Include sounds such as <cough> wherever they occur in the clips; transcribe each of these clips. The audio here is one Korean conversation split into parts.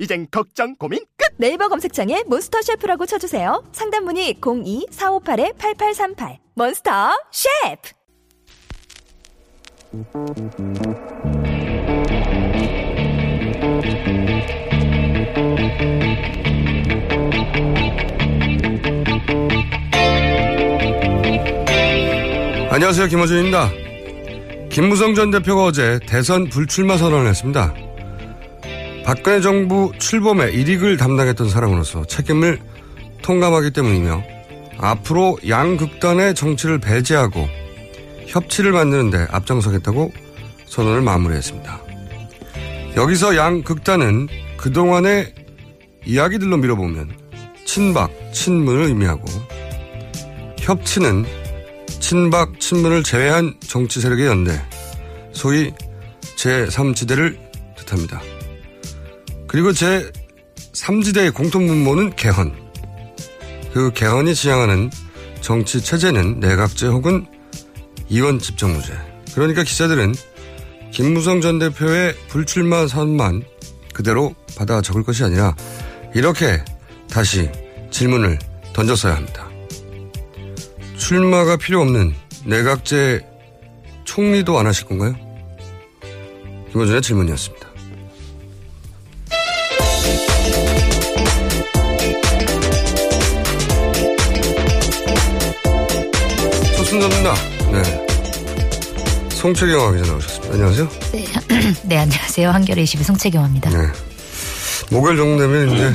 이젠 걱정 고민 끝. 네이버 검색창에 몬스터 셰프라고 쳐주세요 상담 문의 02-458-8838 몬스터 셰프 안녕하세요. 김호준입니다. 김무성 전 대표가 어제 대선 불출마 선언을 했습니다. 박근혜 정부 출범에 일익을 담당했던 사람으로서 책임을 통감하기 때문이며 앞으로 양극단의 정치를 배제하고 협치를 만드는데 앞장서겠다고 선언을 마무리했습니다. 여기서 양극단은 그동안의 이야기들로 밀어보면 친박, 친문을 의미하고 협치는 친박, 친문을 제외한 정치 세력의 연대, 소위 제3지대를 뜻합니다. 그리고 제 3지대의 공통분모는 개헌. 그 개헌이 지향하는 정치 체제는 내각제 혹은 이원 집정무제. 그러니까 기자들은 김무성 전 대표의 불출마 선만 그대로 받아 적을 것이 아니라 이렇게 다시 질문을 던졌어야 합니다. 출마가 필요 없는 내각제 총리도 안 하실 건가요? 김호준의 질문이었습니다. 첫 순서입니다. 네. 송채경 기자 나오셨습니다. 안녕하세요. 네, <clears throat> 네, 안녕하세요. 한겨레 22 송채경입니다. 네. 목요일 정도 되면 이제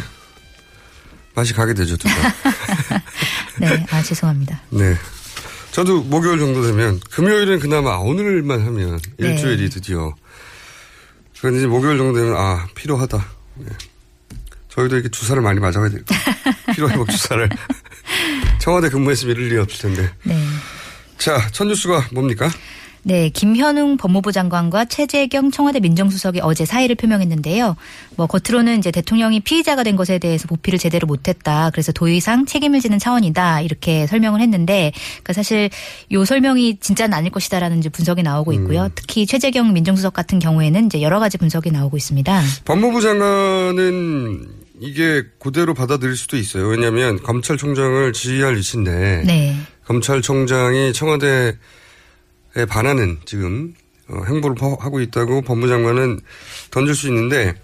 맛이 가게 되죠, 두 번. <laughs> 네, 아, 죄송합니다. 네. 저도 목요일 정도 되면 금요일은 그나마 오늘만 하면 네. 일주일이 드디어 그런데 이제 목요일 정도 되면 아 필요하다. 네. 저희도 이렇게 주사를 많이 맞아야 될 거. <laughs> 필요회복 주사를 <laughs> 청와대 근무했으면 이럴 리 없을 텐데. 네. 자, 첫 뉴스가 뭡니까? 네, 김현웅 법무부 장관과 최재경 청와대 민정수석이 어제 사의를 표명했는데요. 뭐 겉으로는 이제 대통령이 피의자가 된 것에 대해서 보필을 제대로 못했다. 그래서 도의상 책임을 지는 차원이다. 이렇게 설명을 했는데, 그러니까 사실 요 설명이 진짜는 아닐 것이다라는 이제 분석이 나오고 있고요. 특히 최재경 민정수석 같은 경우에는 이제 여러 가지 분석이 나오고 있습니다. 법무부 장관은 이게 그대로 받아들일 수도 있어요. 왜냐하면 검찰총장을 지휘할 위치인데 네. 검찰총장이 청와대에 반하는 지금 어, 행보를 퍼- 하고 있다고 법무장관은 던질 수 있는데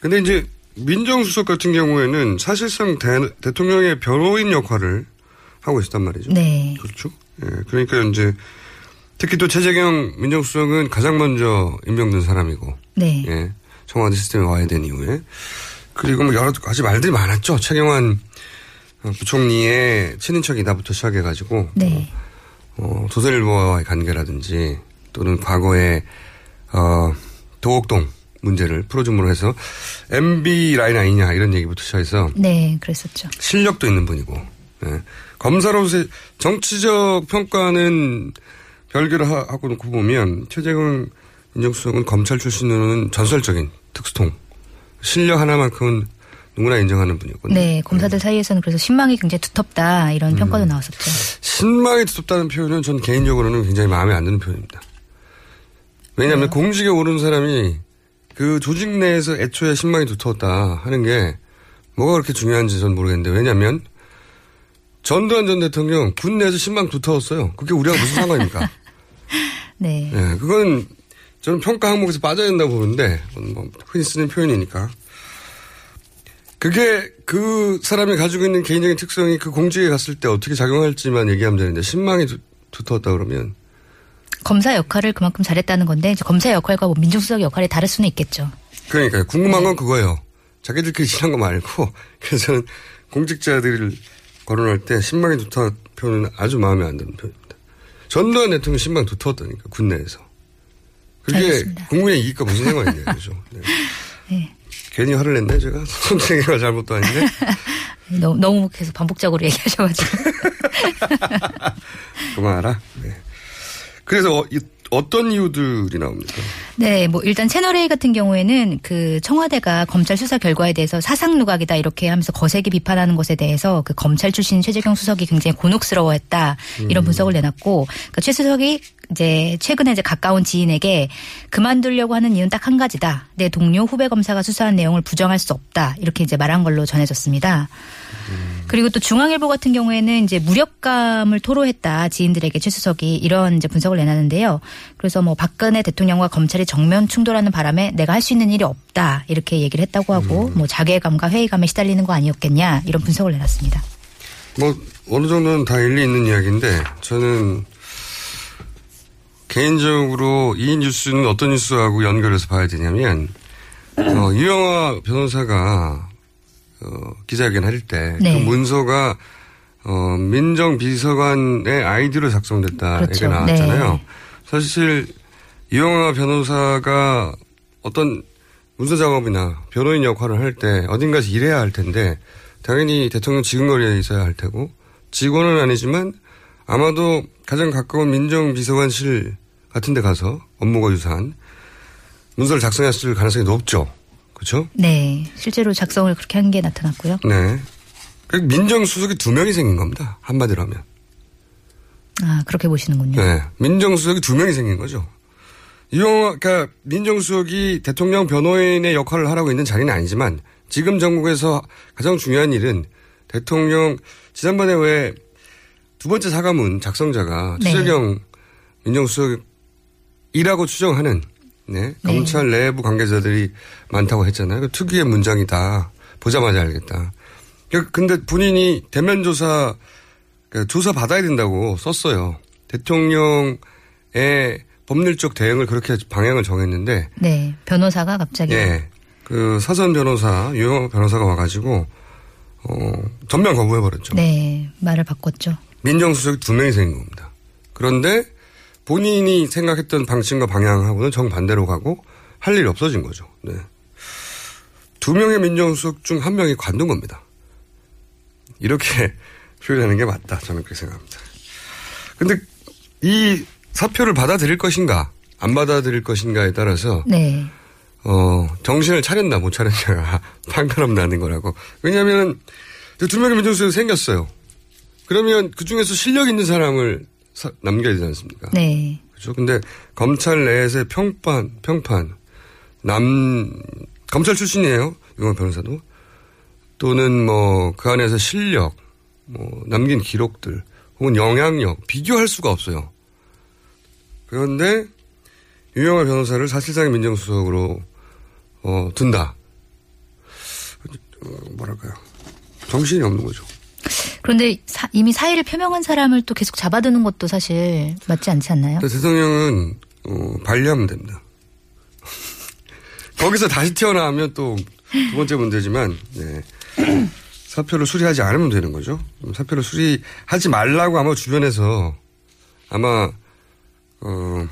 근데 이제 민정수석 같은 경우에는 사실상 대, 통령의 변호인 역할을 하고 있었단 말이죠. 네. 그렇죠. 예, 그러니까 이제 특히 또 최재경 민정수석은 가장 먼저 임명된 사람이고 네. 예, 청와대 시스템에 와야 된 이후에 그리고 뭐 여러 가지 말들이 많았죠. 최경환 어, 부총리의 친인척이다부터 시작해가지고 네. 어, 조선일보와의 관계라든지 또는 과거에 어, 도곡동 문제를 풀어줌으로 해서 MB 라인 아니냐 이런 얘기부터 시작해서 네, 그랬었죠. 실력도 있는 분이고 예. 검사로서의 정치적 평가는 별개로 하- 하고 놓고 보면 최재경 민정수석은 검찰 출신으로는 전설적인 특수통 실력 하나만큼은 누구나 인정하는 분이었거든요. 네, 검사들 사이에서는 그래서 신망이 굉장히 두텁다 이런 음. 평가도 나왔었죠. 신망이 두텁다는 표현은 전 개인적으로는 굉장히 마음에 안 드는 표현입니다. 왜냐하면 공직에 오른 사람이 그 조직 내에서 애초에 신망이 두터웠다 하는 게 뭐가 그렇게 중요한지 전 모르겠는데 왜냐하면 전두환 전 대통령 군 내에서 신망 두터웠어요. 그게 우리가 무슨 상관입니까? <laughs> 네. 예, 그건 저는 평가 항목에서 빠져야 된다고 보는데 뭐 흔히 쓰는 표현이니까 그게 그 사람이 가지고 있는 개인적인 특성이 그 공직에 갔을 때 어떻게 작용할지만 얘기하면 되는데 신망이 두, 두터웠다 그러면 검사 역할을 그만큼 잘했다는 건데 이제 검사 역할과 뭐 민정수석 역할이 다를 수는 있겠죠. 그러니까 궁금한 건 그거예요. 자기들끼리 <laughs> 친한 거 말고 그래서 저는 공직자들을 거론할 때 신망이 두터 표현은 아주 마음에 안 드는 표현입니다. 전두환 대통령 신망 두터웠다니까 군내에서. 그게 알겠습니다. 국민의 이익과 무슨 상관이냐 그죠. 네. <laughs> 네. 괜히 화를 냈네 제가 선생님가 잘못도 아닌데 너무, 너무 계속 반복적으로 얘기하셔가지고. <laughs> 그만하라. 네. 그래서 어, 이- 어떤 이유들이 나옵니까? 네, 뭐 일단 채널A 같은 경우에는 그 청와대가 검찰 수사 결과에 대해서 사상 누각이다 이렇게 하면서 거세게 비판하는 것에 대해서 그 검찰 출신 최재경 수석이 굉장히 곤혹스러워했다 이런 분석을 내놨고 그최 수석이 이제 최근에 이제 가까운 지인에게 그만두려고 하는 이유는 딱 한 가지다. 내 동료 후배 검사가 수사한 내용을 부정할 수 없다 이렇게 이제 말한 걸로 전해졌습니다. 그리고 또 중앙일보 같은 경우에는 이제 무력감을 토로했다 지인들에게 최 수석이 이런 이제 분석을 내놨는데요. 그래서 뭐 박근혜 대통령과 검찰이 정면 충돌하는 바람에 내가 할 수 있는 일이 없다 이렇게 얘기를 했다고 하고 뭐 자괴감과 회의감에 시달리는 거 아니었겠냐 이런 분석을 내놨습니다. 뭐 어느 정도는 다 일리 있는 이야기인데 저는 개인적으로 이 뉴스는 어떤 뉴스하고 연결해서 봐야 되냐면 어, 유영아 변호사가 어, 기자회견 할 때그 네. 문서가 어, 민정비서관의 아이디로 작성됐다 그렇죠. 얘기가 나왔잖아요. 네. 사실 유영아 변호사가 어떤 문서 작업이나 변호인 역할을 할 때 어딘가에서 일해야 할 텐데 당연히 대통령 지근거리에 있어야 할 테고 직원은 아니지만 아마도 가장 가까운 민정비서관실 같은 데 가서 업무가 유사한 문서를 작성했을 가능성이 높죠. 그렇죠? 네, 실제로 작성을 그렇게 한 게 나타났고요. 네. 그 민정수석이 두 명이 생긴 겁니다. 한마디로 하면. 아 그렇게 보시는군요. 네. 민정수석이 두 명이 생긴 거죠. 이용, 그러니까 민정수석이 대통령 변호인의 역할을 하라고 있는 자리는 아니지만 지금 전국에서 가장 중요한 일은 대통령 지난번에 왜 두 번째 사과문 작성자가 네. 추재경 민정수석이라고 추정하는 네, 검찰 내부 관계자들이 많다고 했잖아요. 그 특유의 문장이다. 보자마자 알겠다. 그- 근데 본인이 대면 조사 그러니까 조사 받아야 된다고 썼어요. 대통령의 법률적 대응을 그렇게 방향을 정했는데, 네, 변호사가 갑자기 예, 그 사선 변호사 유영 변호사가 와가지고 어 전면 거부해버렸죠. 네 말을 바꿨죠. 민정수석이 두 명이 생긴 겁니다. 그런데 본인이 생각했던 방침과 방향하고는 정반대로 가고 할 일이 없어진 거죠. 네. 두 명의 민정수석 중 한 명이 관둔 겁니다. 이렇게 <laughs> 표현하는 게 맞다. 저는 그렇게 생각합니다. 근데 이 사표를 받아들일 것인가, 안 받아들일 것인가에 따라서 네, 어, 정신을 차렸나 못 차렸냐가 <laughs> 판가름 나는 거라고. 왜냐하면 두 명의 민정수석이 생겼어요. 그러면 그 중에서 실력 있는 사람을 사- 남겨야 되지 않습니까? 네, 그렇죠. 근데 검찰 내에서의 평판, 평판, 남, 검찰 출신이에요. 유원 변호사도. 또는 뭐, 그 안에서 실력, 뭐, 남긴 기록들, 혹은 영향력, 비교할 수가 없어요. 그런데, 유영아 변호사를 사실상의 민정수석으로, 어, 둔다. 어, 뭐랄까요. 정신이 없는 거죠. 그런데 사- 이미 사의를 표명한 사람을 또 계속 잡아두는 것도 사실 맞지 않지 않나요? 대통령은 어, 반리하면 됩니다. <laughs> 거기서 다시 태어나면 또 두 번째 문제지만 네. 사표를 수리하지 않으면 되는 거죠. 사표를 수리하지 말라고 아마 주변에서 아마 어,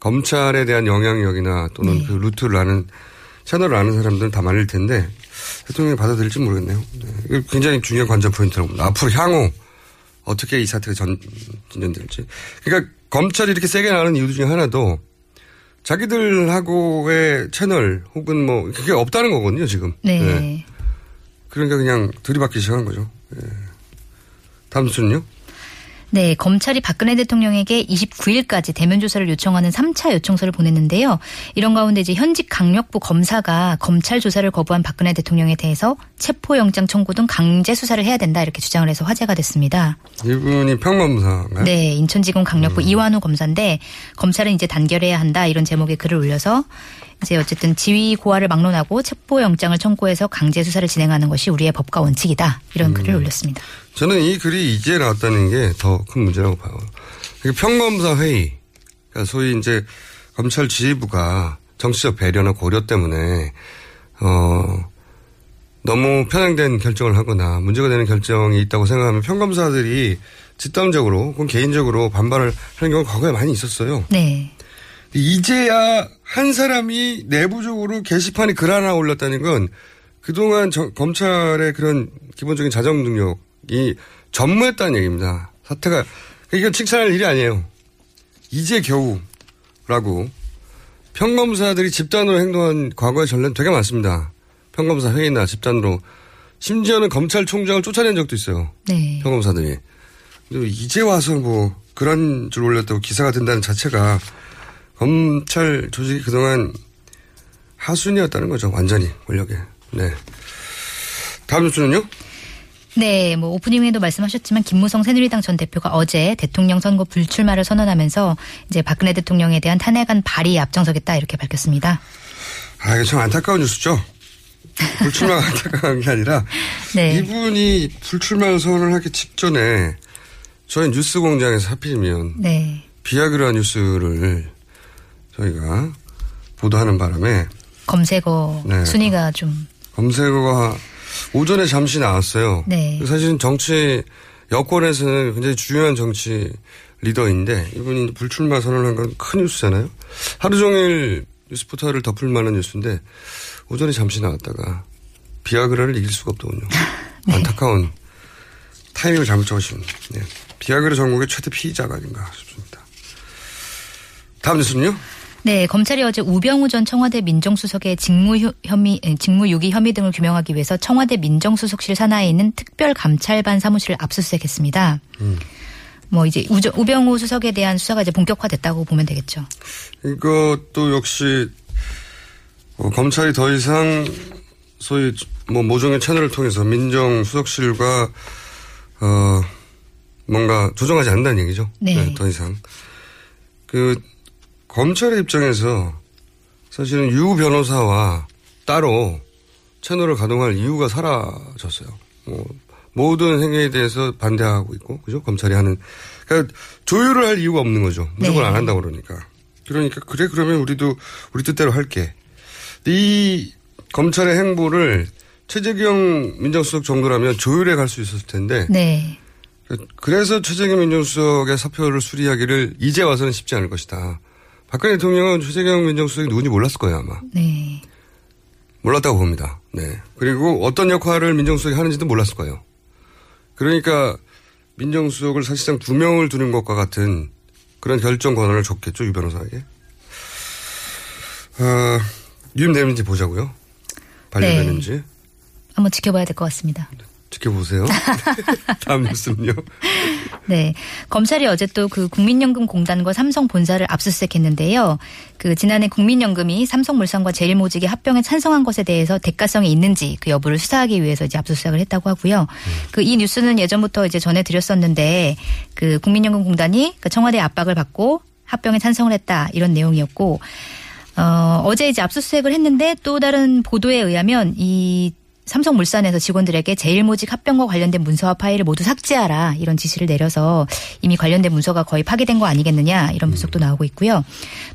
검찰에 대한 영향력이나 또는 네. 그 루트를 아는 채널을 아는 사람들은 다 말릴 텐데 대통령이 받아들일지 모르겠네요. 네. 굉장히 중요한 관전 포인트라고 봅니다. 앞으로 향후 어떻게 이 사태가 전, 진전될지. 그러니까 검찰이 이렇게 세게 나가는 이유 중에 하나도 자기들하고의 채널 혹은 뭐 그게 없다는 거거든요 지금. 네. 그러니까 그냥 들이받기 시작한 거죠. 예. 다음 순요? 네, 검찰이 박근혜 대통령에게 29일까지 대면 조사를 요청하는 3차 요청서를 보냈는데요. 이런 가운데 이제 현직 강력부 검사가 검찰 조사를 거부한 박근혜 대통령에 대해서 체포영장 청구 등 강제 수사를 해야 된다 이렇게 주장을 해서 화제가 됐습니다. 이분이 평검사인가요? 네, 인천지검 강력부 이완우 검사인데 검찰은 이제 단결해야 한다 이런 제목의 글을 올려서 이제 어쨌든 지위 고하를 막론하고 체포 영장을 청구해서 강제 수사를 진행하는 것이 우리의 법과 원칙이다 이런 글을 올렸습니다. 저는 이 글이 이제 나왔다는 게 더 큰 문제라고 봐요. 이게 평검사 회의, 그러니까 소위 이제 검찰 지휘부가 정치적 배려나 고려 때문에 어 너무 편향된 결정을 하거나 문제가 되는 결정이 있다고 생각하면 평검사들이 집단적으로 혹은 개인적으로 반발을 하는 경우가 과거에 많이 있었어요. 네. 이제야 한 사람이 내부적으로 게시판에 글 하나 올렸다는 건 그동안 저- 검찰의 그런 기본적인 자정 능력이 전무했다는 얘기입니다. 사태가 이건 칭찬할 일이 아니에요. 이제 겨우라고 평검사들이 집단으로 행동한 과거의 전례는 되게 많습니다. 평검사 회의나 집단으로 심지어는 검찰총장을 쫓아낸 적도 있어요. 네. 평검사들이. 이제 와서 뭐 그런 줄 올렸다고 기사가 된다는 자체가 검찰 조직이 그동안 하순이었다는 거죠. 완전히 권력에. 네. 다음 뉴스는요? 네, 뭐 오프닝에도 말씀하셨지만 김무성 새누리당 전 대표가 어제 대통령 선거 불출마를 선언하면서 이제 박근혜 대통령에 대한 탄핵안 발의에 앞장서겠다 이렇게 밝혔습니다. 아, 이게 참 안타까운 뉴스죠. 불출마가 <laughs> 안타까운 게 아니라 네. 이분이 불출마 선언을 하기 직전에 저희 뉴스 공장에서 하필이면 네. 비아그라 뉴스를 저희가 보도하는 바람에 검색어 네. 순위가 좀 검색어가 오전에 잠시 나왔어요. 네. 사실은 정치 여권에서는 굉장히 중요한 정치 리더인데 이분이 불출마 선언한 건 큰 뉴스잖아요. 하루 종일 뉴스 포털을 덮을 만한 뉴스인데 오전에 잠시 나왔다가 비아그라를 이길 수가 없더군요. <laughs> 네. 안타까운 타이밍을 잘못 잡으신 네. 비아그라 전국의 최대 피의자가 아닌가 싶습니다. 다음 뉴스는요? 네, 검찰이 어제 우병우 전 청와대 민정수석의 직무 휴- 혐의, 에, 직무 유기 혐의 등을 규명하기 위해서 청와대 민정수석실 산하에 있는 특별 감찰반 사무실을 압수수색했습니다. 뭐 이제 우저- 우병우 수석에 대한 수사가 이제 본격화됐다고 보면 되겠죠. 이것도 역시 어, 검찰이 더 이상 소위 뭐 모종의 채널을 통해서 민정수석실과 어 뭔가 조정하지 않는다는 얘기죠. 네. 더 이상 그 검찰의 입장에서 사실은 유 변호사와 따로 채널을 가동할 이유가 사라졌어요. 뭐 모든 행위에 대해서 반대하고 있고 그죠? 검찰이 하는 그러니까 조율을 할 이유가 없는 거죠. 무조건 네. 안 한다고 그러니까. 그러니까 그래 그러면 우리도 우리 뜻대로 할게. 이 검찰의 행보를 최재경 민정수석 정도라면 조율해 갈 수 있었을 텐데 네. 그래서 최재경 민정수석의 사표를 수리하기를 이제 와서는 쉽지 않을 것이다. 박근혜 대통령은 최재경 민정수석이 누군지 몰랐을 거예요 아마. 네. 몰랐다고 봅니다. 네. 그리고 어떤 역할을 민정수석이 하는지도 몰랐을 거예요. 그러니까 민정수석을 사실상 두 명을 두는 것과 같은 그런 결정 권한을 줬겠죠, 유 변호사에게. 어, 유임되는지 보자고요. 반려되는지. 한번 지켜봐야 될 것 같습니다. 지켜보세요. <laughs> 다음 뉴스는요. 네. 검찰이 어제 또 그 국민연금공단과 삼성 본사를 압수수색했는데요. 그 지난해 국민연금이 삼성물산과 제일모직의 합병에 찬성한 것에 대해서 대가성이 있는지 그 여부를 수사하기 위해서 이제 압수수색을 했다고 하고요. 그이 뉴스는 예전부터 이제 전해드렸었는데 그 국민연금공단이 그 청와대 압박을 받고 합병에 찬성을 했다 이런 내용이었고 어, 어제 이제 압수수색을 했는데 또 다른 보도에 의하면 이 삼성물산에서 직원들에게 제일모직 합병과 관련된 문서와 파일을 모두 삭제하라 이런 지시를 내려서 이미 관련된 문서가 거의 파기된 거 아니겠느냐 이런 분석도 나오고 있고요.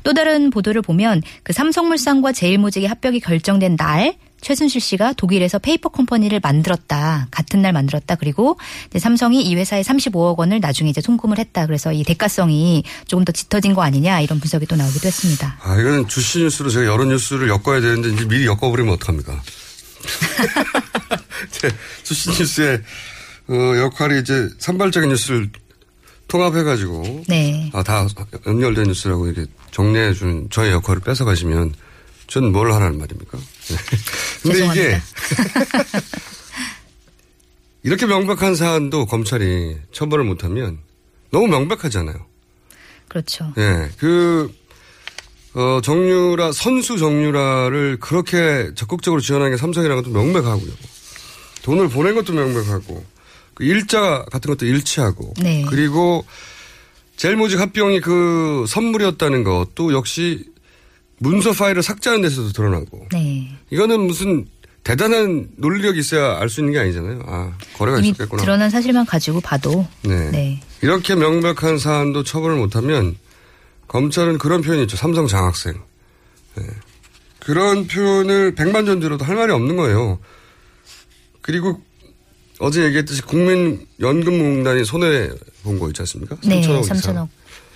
또 다른 보도를 보면 그 삼성물산과 제일모직의 합병이 결정된 날 최순실 씨가 독일에서 페이퍼 컴퍼니를 만들었다. 같은 날 만들었다. 그리고 삼성이 이 회사에 35억 원을 나중에 이제 송금을 했다. 그래서 이 대가성이 조금 더 짙어진 거 아니냐 이런 분석이 또 나오기도 했습니다. 아, 이거는 주시 뉴스로 제가 여러 뉴스를 엮어야 되는데 이제 미리 엮어버리면 어떡합니까? <laughs> 제 주시 뉴스의 어, 역할이 이제 산발적인 뉴스를 통합해가지고 네. 아, 다 연결된 뉴스라고 이렇게 정리해 주는 저의 역할을 뺏어가시면 전 뭘 하라는 말입니까? 네. <laughs> 근데 이게 <laughs> 이렇게 명백한 사안도 검찰이 처벌을 못하면 너무 명백하잖아요. 그렇죠. 예, 그, 어, 정유라, 선수 정유라를 그렇게 적극적으로 지원하는 게 삼성이라는 것도 명백하고요. 돈을 보낸 것도 명백하고, 그 일자 같은 것도 일치하고, 네. 그리고 젤모직 합병이 그 선물이었다는 것도 역시 문서 파일을 삭제하는 데서도 드러나고, 네. 이거는 무슨 대단한 논리력이 있어야 알 수 있는 게 아니잖아요. 아, 거래가 있었겠구나. 드러난 사실만 가지고 봐도 네. 네. 이렇게 명백한 사안도 처벌을 못하면 검찰은 그런 표현이 있죠. 삼성 장학생. 네. 그런 표현을 백만 전 들어도 할 말이 없는 거예요. 그리고 어제 얘기했듯이 국민연금공단이 손해 본 거 있지 않습니까? 네, 3천억 이상. 3천억.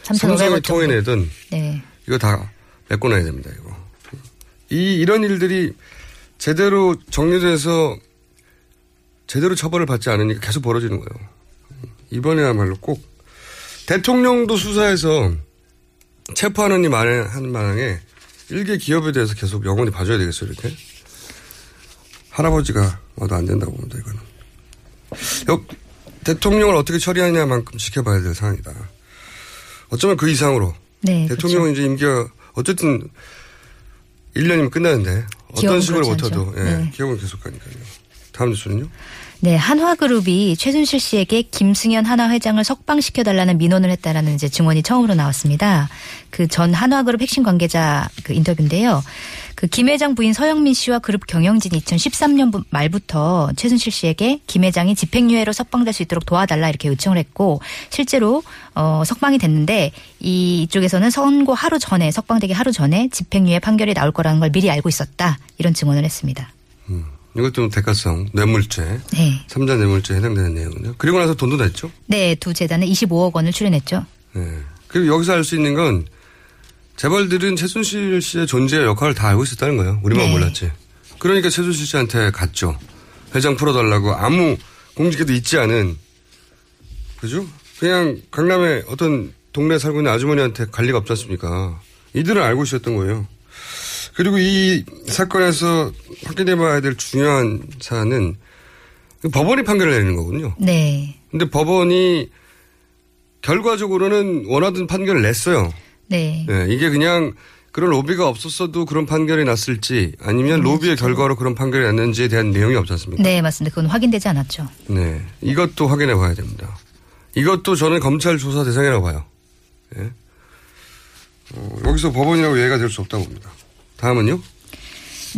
3,500억 삼성이 정도. 통해내던 네. 이거 다 메꿔놔야 됩니다. 이거. 이 이런 일들이 제대로 정리돼서 제대로 처벌을 받지 않으니까 계속 벌어지는 거예요. 이번에야말로 꼭 대통령도 수사해서 체포하는 이 만에 하는 마당에 일개 기업에 대해서 계속 영원히 봐줘야 되겠어요 이렇게 할아버지가 와도 안 된다고 봅니다 이거는 역, 대통령을 어떻게 처리하냐만큼 지켜봐야 될 상황이다 어쩌면 그 이상으로 네. 대통령은 이제 임기가 어쨌든 1년이면 끝나는데 어떤 식으로 않죠. 예, 네. 기업은 계속 가니까요 다음 뉴스는요 네, 한화그룹이 최순실 씨에게 김승현 한화 회장을 석방시켜달라는 민원을 했다라는 이제 증언이 처음으로 나왔습니다. 그 전 한화그룹 핵심 관계자 그 인터뷰인데요. 그 김 회장 부인 서영민 씨와 그룹 경영진이 2013년 말부터 최순실 씨에게 김 회장이 집행유예로 석방될 수 있도록 도와달라 이렇게 요청을 했고 실제로 어 석방이 됐는데 이 이쪽에서는 선고 하루 전에 석방되기 하루 전에 집행유예 판결이 나올 거라는 걸 미리 알고 있었다 이런 증언을 했습니다. 이것도 대가성 뇌물죄 네. 삼자 뇌물죄에 해당되는 내용은요. 그리고 나서 돈도 냈죠. 네, 두 재단은 25억 원을 출연했죠. 네. 그리고 여기서 알 수 있는 건 재벌들은 최순실 씨의 존재와 역할을 다 알고 있었다는 거예요. 우리만 네. 몰랐지. 그러니까 최순실 씨한테 갔죠. 회장 풀어달라고 아무 공직에도 있지 않은 그죠? 그냥 강남에 어떤 동네에 살고 있는 아주머니한테 갈 리가 없지 않습니까? 이들은 알고 있었던 거예요. 그리고 이 사건에서 확인해 봐야 될 중요한 사안은 법원이 판결을 내리는 거거든요. 네. 근데 법원이 결과적으로는 원하던 판결을 냈어요. 네. 예, 이게 그냥 그런 로비가 없었어도 그런 판결이 났을지 아니면 로비의 결과로 그런 판결이 났는지에 대한 내용이 없지 않습니까? 네, 맞습니다. 그건 확인되지 않았죠. 네. 이것도 확인해 봐야 됩니다. 이것도 저는 검찰 조사 대상이라고 봐요. 예. 어, 여기서 법원이라고 이해가 될 수 없다고 봅니다. 다음은요?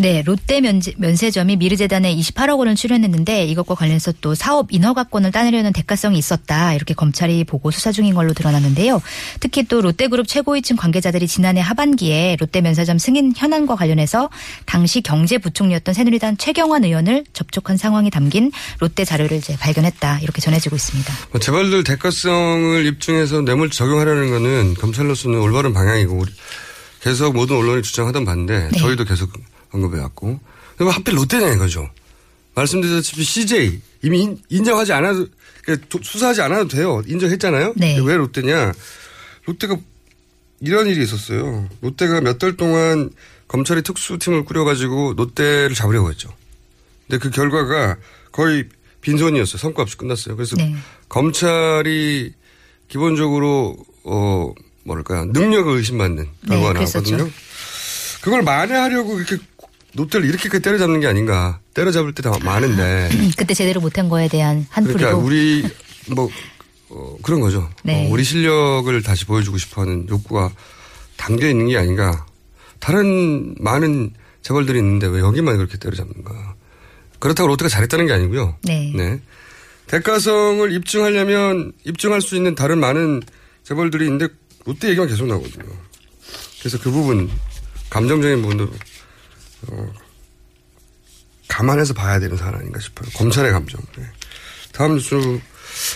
네, 롯데 면제, 면세 점이 미르재단에 28억 원을 출연했는데 이것과 관련해서 또 사업 인허가권을 따내려는 대가성이 있었다. 이렇게 검찰이 보고 수사 중인 걸로 드러났는데요. 특히 또 롯데그룹 최고위층 관계자들이 지난해 하반기에 롯데 면세점 승인 현안과 관련해서 당시 경제부총리였던 새누리당 최경환 의원을 접촉한 상황이 담긴 롯데 자료를 이제 발견했다. 이렇게 전해지고 있습니다. 뭐 재벌들 대가성을 입증해서 뇌물 적용하려는 거는 검찰로서는 올바른 방향이고 계속 모든 언론이 주장하던 반대 네. 저희도 계속 언급해왔고 그리고 하필 롯데냐 이거죠. 말씀드렸다시피 CJ 이미 인, 인정하지 않아도 그러니까 도- 수사하지 않아도 돼요. 인정했잖아요. 네. 왜 롯데냐? 롯데가 이런 일이 있었어요. 롯데가 몇 달 동안 검찰이 특수팀을 꾸려가지고 롯데를 잡으려고 했죠. 근데 그 결과가 거의 빈손이었어요. 성과 없이 끝났어요. 그래서 네. 검찰이 기본적으로 어 뭐랄까요 능력을 의심받는 결과가 네. 나왔거든요. 그걸 만회하려고 그렇게 롯데를 이렇게 때려잡는 게 아닌가. 때려잡을 때 다 많은데. <clears throat> 그때 제대로 못한 거에 대한 한풀이로. 그러니까 우리 뭐 어, 그런 거죠. 네. 어, 우리 실력을 다시 보여주고 싶어하는 욕구가 담겨 있는 게 아닌가. 다른 많은 재벌들이 있는데 왜 여기만 그렇게 때려잡는가. 그렇다고 롯데가 잘했다는 게 아니고요. 네. 대가성을 입증하려면 입증할 수 있는 다른 많은 재벌들이 있는데 롯데 얘기만 계속 나오거든요. 그래서 그 부분 감정적인 부분도 어, 감안해서 봐야 되는 사안 아닌가 싶어요. 검찰의 감정. 네. 다음 뉴스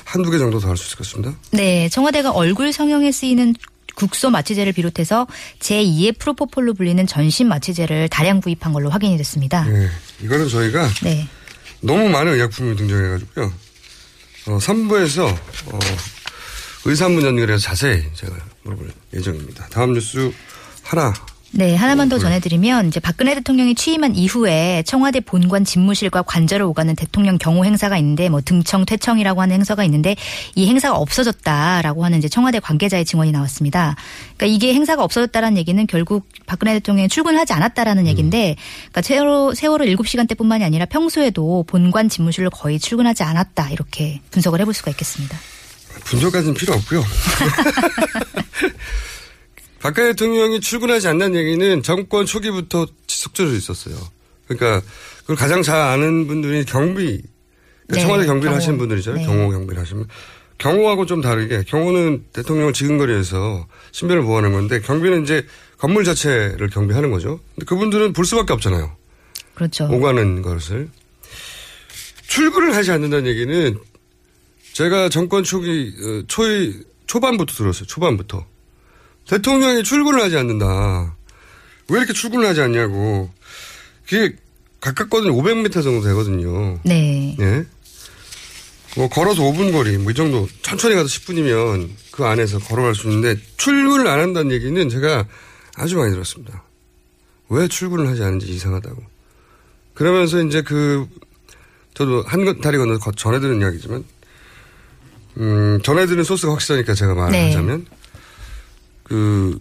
한두 개 정도 더 할 수 있을 것 같습니다. 네, 청와대가 얼굴 성형에 쓰이는 국소 마취제를 비롯해서 제2의 프로포폴로 불리는 전신 마취제를 다량 구입한 걸로 확인이 됐습니다. 네. 이거는 저희가 네. 너무 많은 의약품이 등장해가지고요. 어, 3부에서 어, 의사문 연결해서 자세히 제가 물어볼 예정입니다. 다음 뉴스 하나 네, 하나만 더 전해드리면 이제 박근혜 대통령이 취임한 이후에 청와대 본관 집무실과 관저를 오가는 대통령 경호 행사가 있는데 뭐 등청 퇴청이라고 하는 행사가 있는데 이 행사가 없어졌다라고 하는 이제 청와대 관계자의 증언이 나왔습니다. 그러니까 이게 행사가 없어졌다라는 얘기는 결국 박근혜 대통령이 출근하지 않았다라는 얘기인데 그러니까 세월호 세월호 7시간대뿐만이 아니라 평소에도 본관 집무실을 거의 출근하지 않았다 이렇게 분석을 해볼 수가 있겠습니다. 분석까지는 필요 없고요. <laughs> 박근혜 대통령이 출근하지 않는 얘기는 정권 초기부터 지속적으로 있었어요. 그러니까 그걸 가장 잘 아는 분들이 경비, 그러니까 네, 청와대 경비를 경호. 하시는 분들이죠. 네. 경호 경비를 하시면. 경호하고 좀 다르게 경호는 대통령을 지근거리에서 신변을 보호하는 건데 경비는 이제 건물 자체를 경비하는 거죠. 근데 그분들은 볼 수밖에 없잖아요. 그렇죠. 오가는 것을. 출근을 하지 않는다는 얘기는 제가 정권 초기, 어, 초의, 초반부터 들었어요. 초반부터. 대통령이 출근을 하지 않는다. 왜 이렇게 출근을 하지 않냐고. 그게 가깝거든요. 500m 정도 되거든요. 네. 예. 뭐 걸어서 5분 거리, 뭐 이 정도 천천히 가서 10분이면 그 안에서 걸어갈 수 있는데 출근을 안 한다는 얘기는 제가 아주 많이 들었습니다. 왜 출근을 하지 않는지 이상하다고. 그러면서 이제 그 저도 한 다리 건너 거- 전해드는 이야기지만 음 전해드는 소스가 확실하니까 제가 말을 네. 하자면 그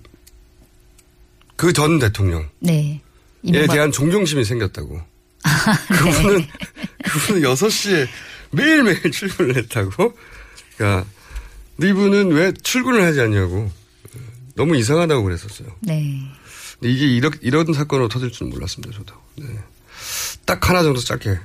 그 전 대통령 네. 에 대한 존경심이 생겼다고. 그분은, 그분은 6시에 매일매일 출근을 했다고. 그러니까, 이분은 왜 출근을 하지 않냐고. 너무 이상하다고 그랬었어요. 네. 근데 이게 이런, 이런 사건으로 터질 줄은 몰랐습니다, 저도. 네. 딱 하나 정도 짧게.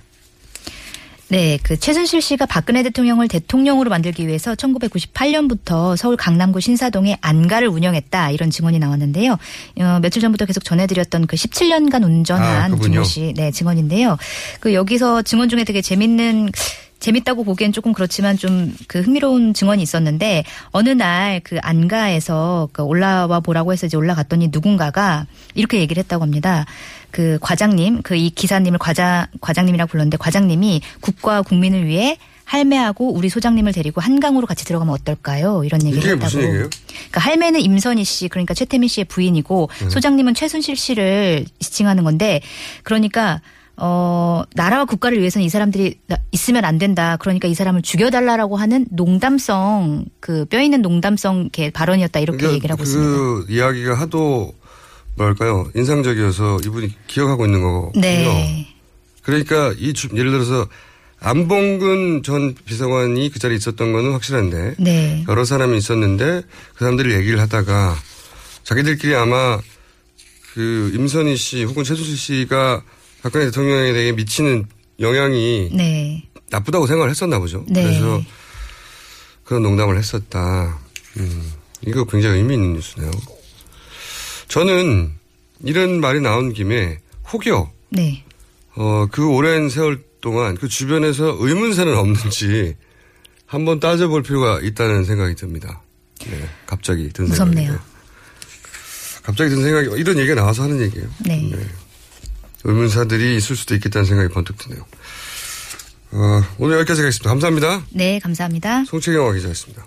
네, 그 최순실 씨가 박근혜 대통령을 대통령으로 만들기 위해서 1998년부터 서울 강남구 신사동에 안가를 운영했다 이런 증언이 나왔는데요. 어, 며칠 전부터 계속 전해드렸던 그 17년간 아, 운전한 그분요? 김모 씨, 네 증언인데요. 그 여기서 증언 중에 되게 재밌는 재밌다고 보기엔 조금 그렇지만 좀 그 흥미로운 증언이 있었는데 어느 날 그 안가에서 그 올라와 보라고 해서 이제 올라갔더니 누군가가 이렇게 얘기를 했다고 합니다. 그 과장님, 그 이 기사님을 과장 과장님이라고 불렀는데 과장님이 국가 국민을 위해 할매하고 우리 소장님을 데리고 한강으로 같이 들어가면 어떨까요? 이런 얘기를 이게 했다고. 무슨 얘기예요? 그러니까 할매는 임선희 씨, 그러니까 최태민 씨의 부인이고 네. 소장님은 최순실 씨를 지칭하는 건데 그러니까 어 나라와 국가를 위해서는 이 사람들이 나- 있으면 안 된다. 그러니까 이 사람을 죽여달라고 하는 농담성 그 뼈 있는 농담성 이렇게 발언이었다 이렇게 그러니까 얘기를 하고 있습니다. 그 이야기가 하도 뭐랄까요. 인상적이어서 이분이 기억하고 있는 거거든요. 네. 그러니까 이 주- 예를 들어서 안봉근 전 비서관이 그 자리에 있었던 거는 확실한데 네. 여러 사람이 있었는데 그 사람들이 얘기를 하다가 자기들끼리 아마 그 임선희 씨 혹은 최순실 씨가 박근혜 대통령에 대해 미치는 영향이 네. 나쁘다고 생각을 했었나 보죠. 네. 그래서 그런 농담을 했었다. 음, 이거 굉장히 의미 있는 뉴스네요. 저는 이런 말이 나온 김에 혹여 네. 어, 그 오랜 세월 동안 그 주변에서 의문사는 없는지 한번 따져볼 필요가 있다는 생각이 듭니다. 네, 갑자기 든 무섭네요. 생각이. 갑자기 든 생각이 이런 얘기가 나와서 하는 얘기예요. 네. 의문사들이 있을 수도 있겠다는 생각이 번뜩 드네요. 어, 오늘 여기까지 하겠습니다. 감사합니다. 네, 감사합니다. 송채경화 기자였습니다.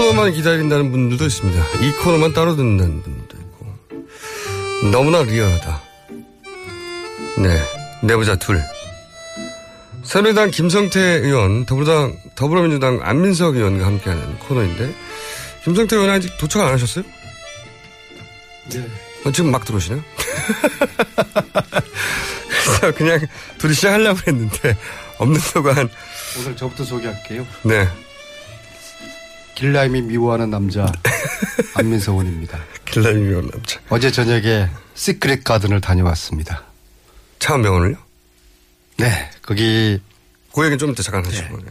코너만 기다린다는 분들도 있습니다. 이 코너만 따로 듣는다는 분들도 있고. 너무나 리얼하다. 네. 내부자 둘. 새누리당 김성태 의원, 더불어당, 더불어민주당 안민석 의원과 함께하는 코너인데, 김성태 의원 아직 도착 안 하셨어요? 네. 어, 지금 막 들어오시네요? 그래서 <laughs> 그냥 둘이 시작하려고 했는데, 없는 동안, 오늘 저부터 소개할게요. 네. 길라임이 미워하는 남자 <laughs> 안민석 의원입니다. 길라임이 미워하는 남자. 어제 저녁에 시크릿 가든을 다녀왔습니다. 차원병원을요? 네, 거기 그 얘기 좀 이따 잠깐 하시고. 네.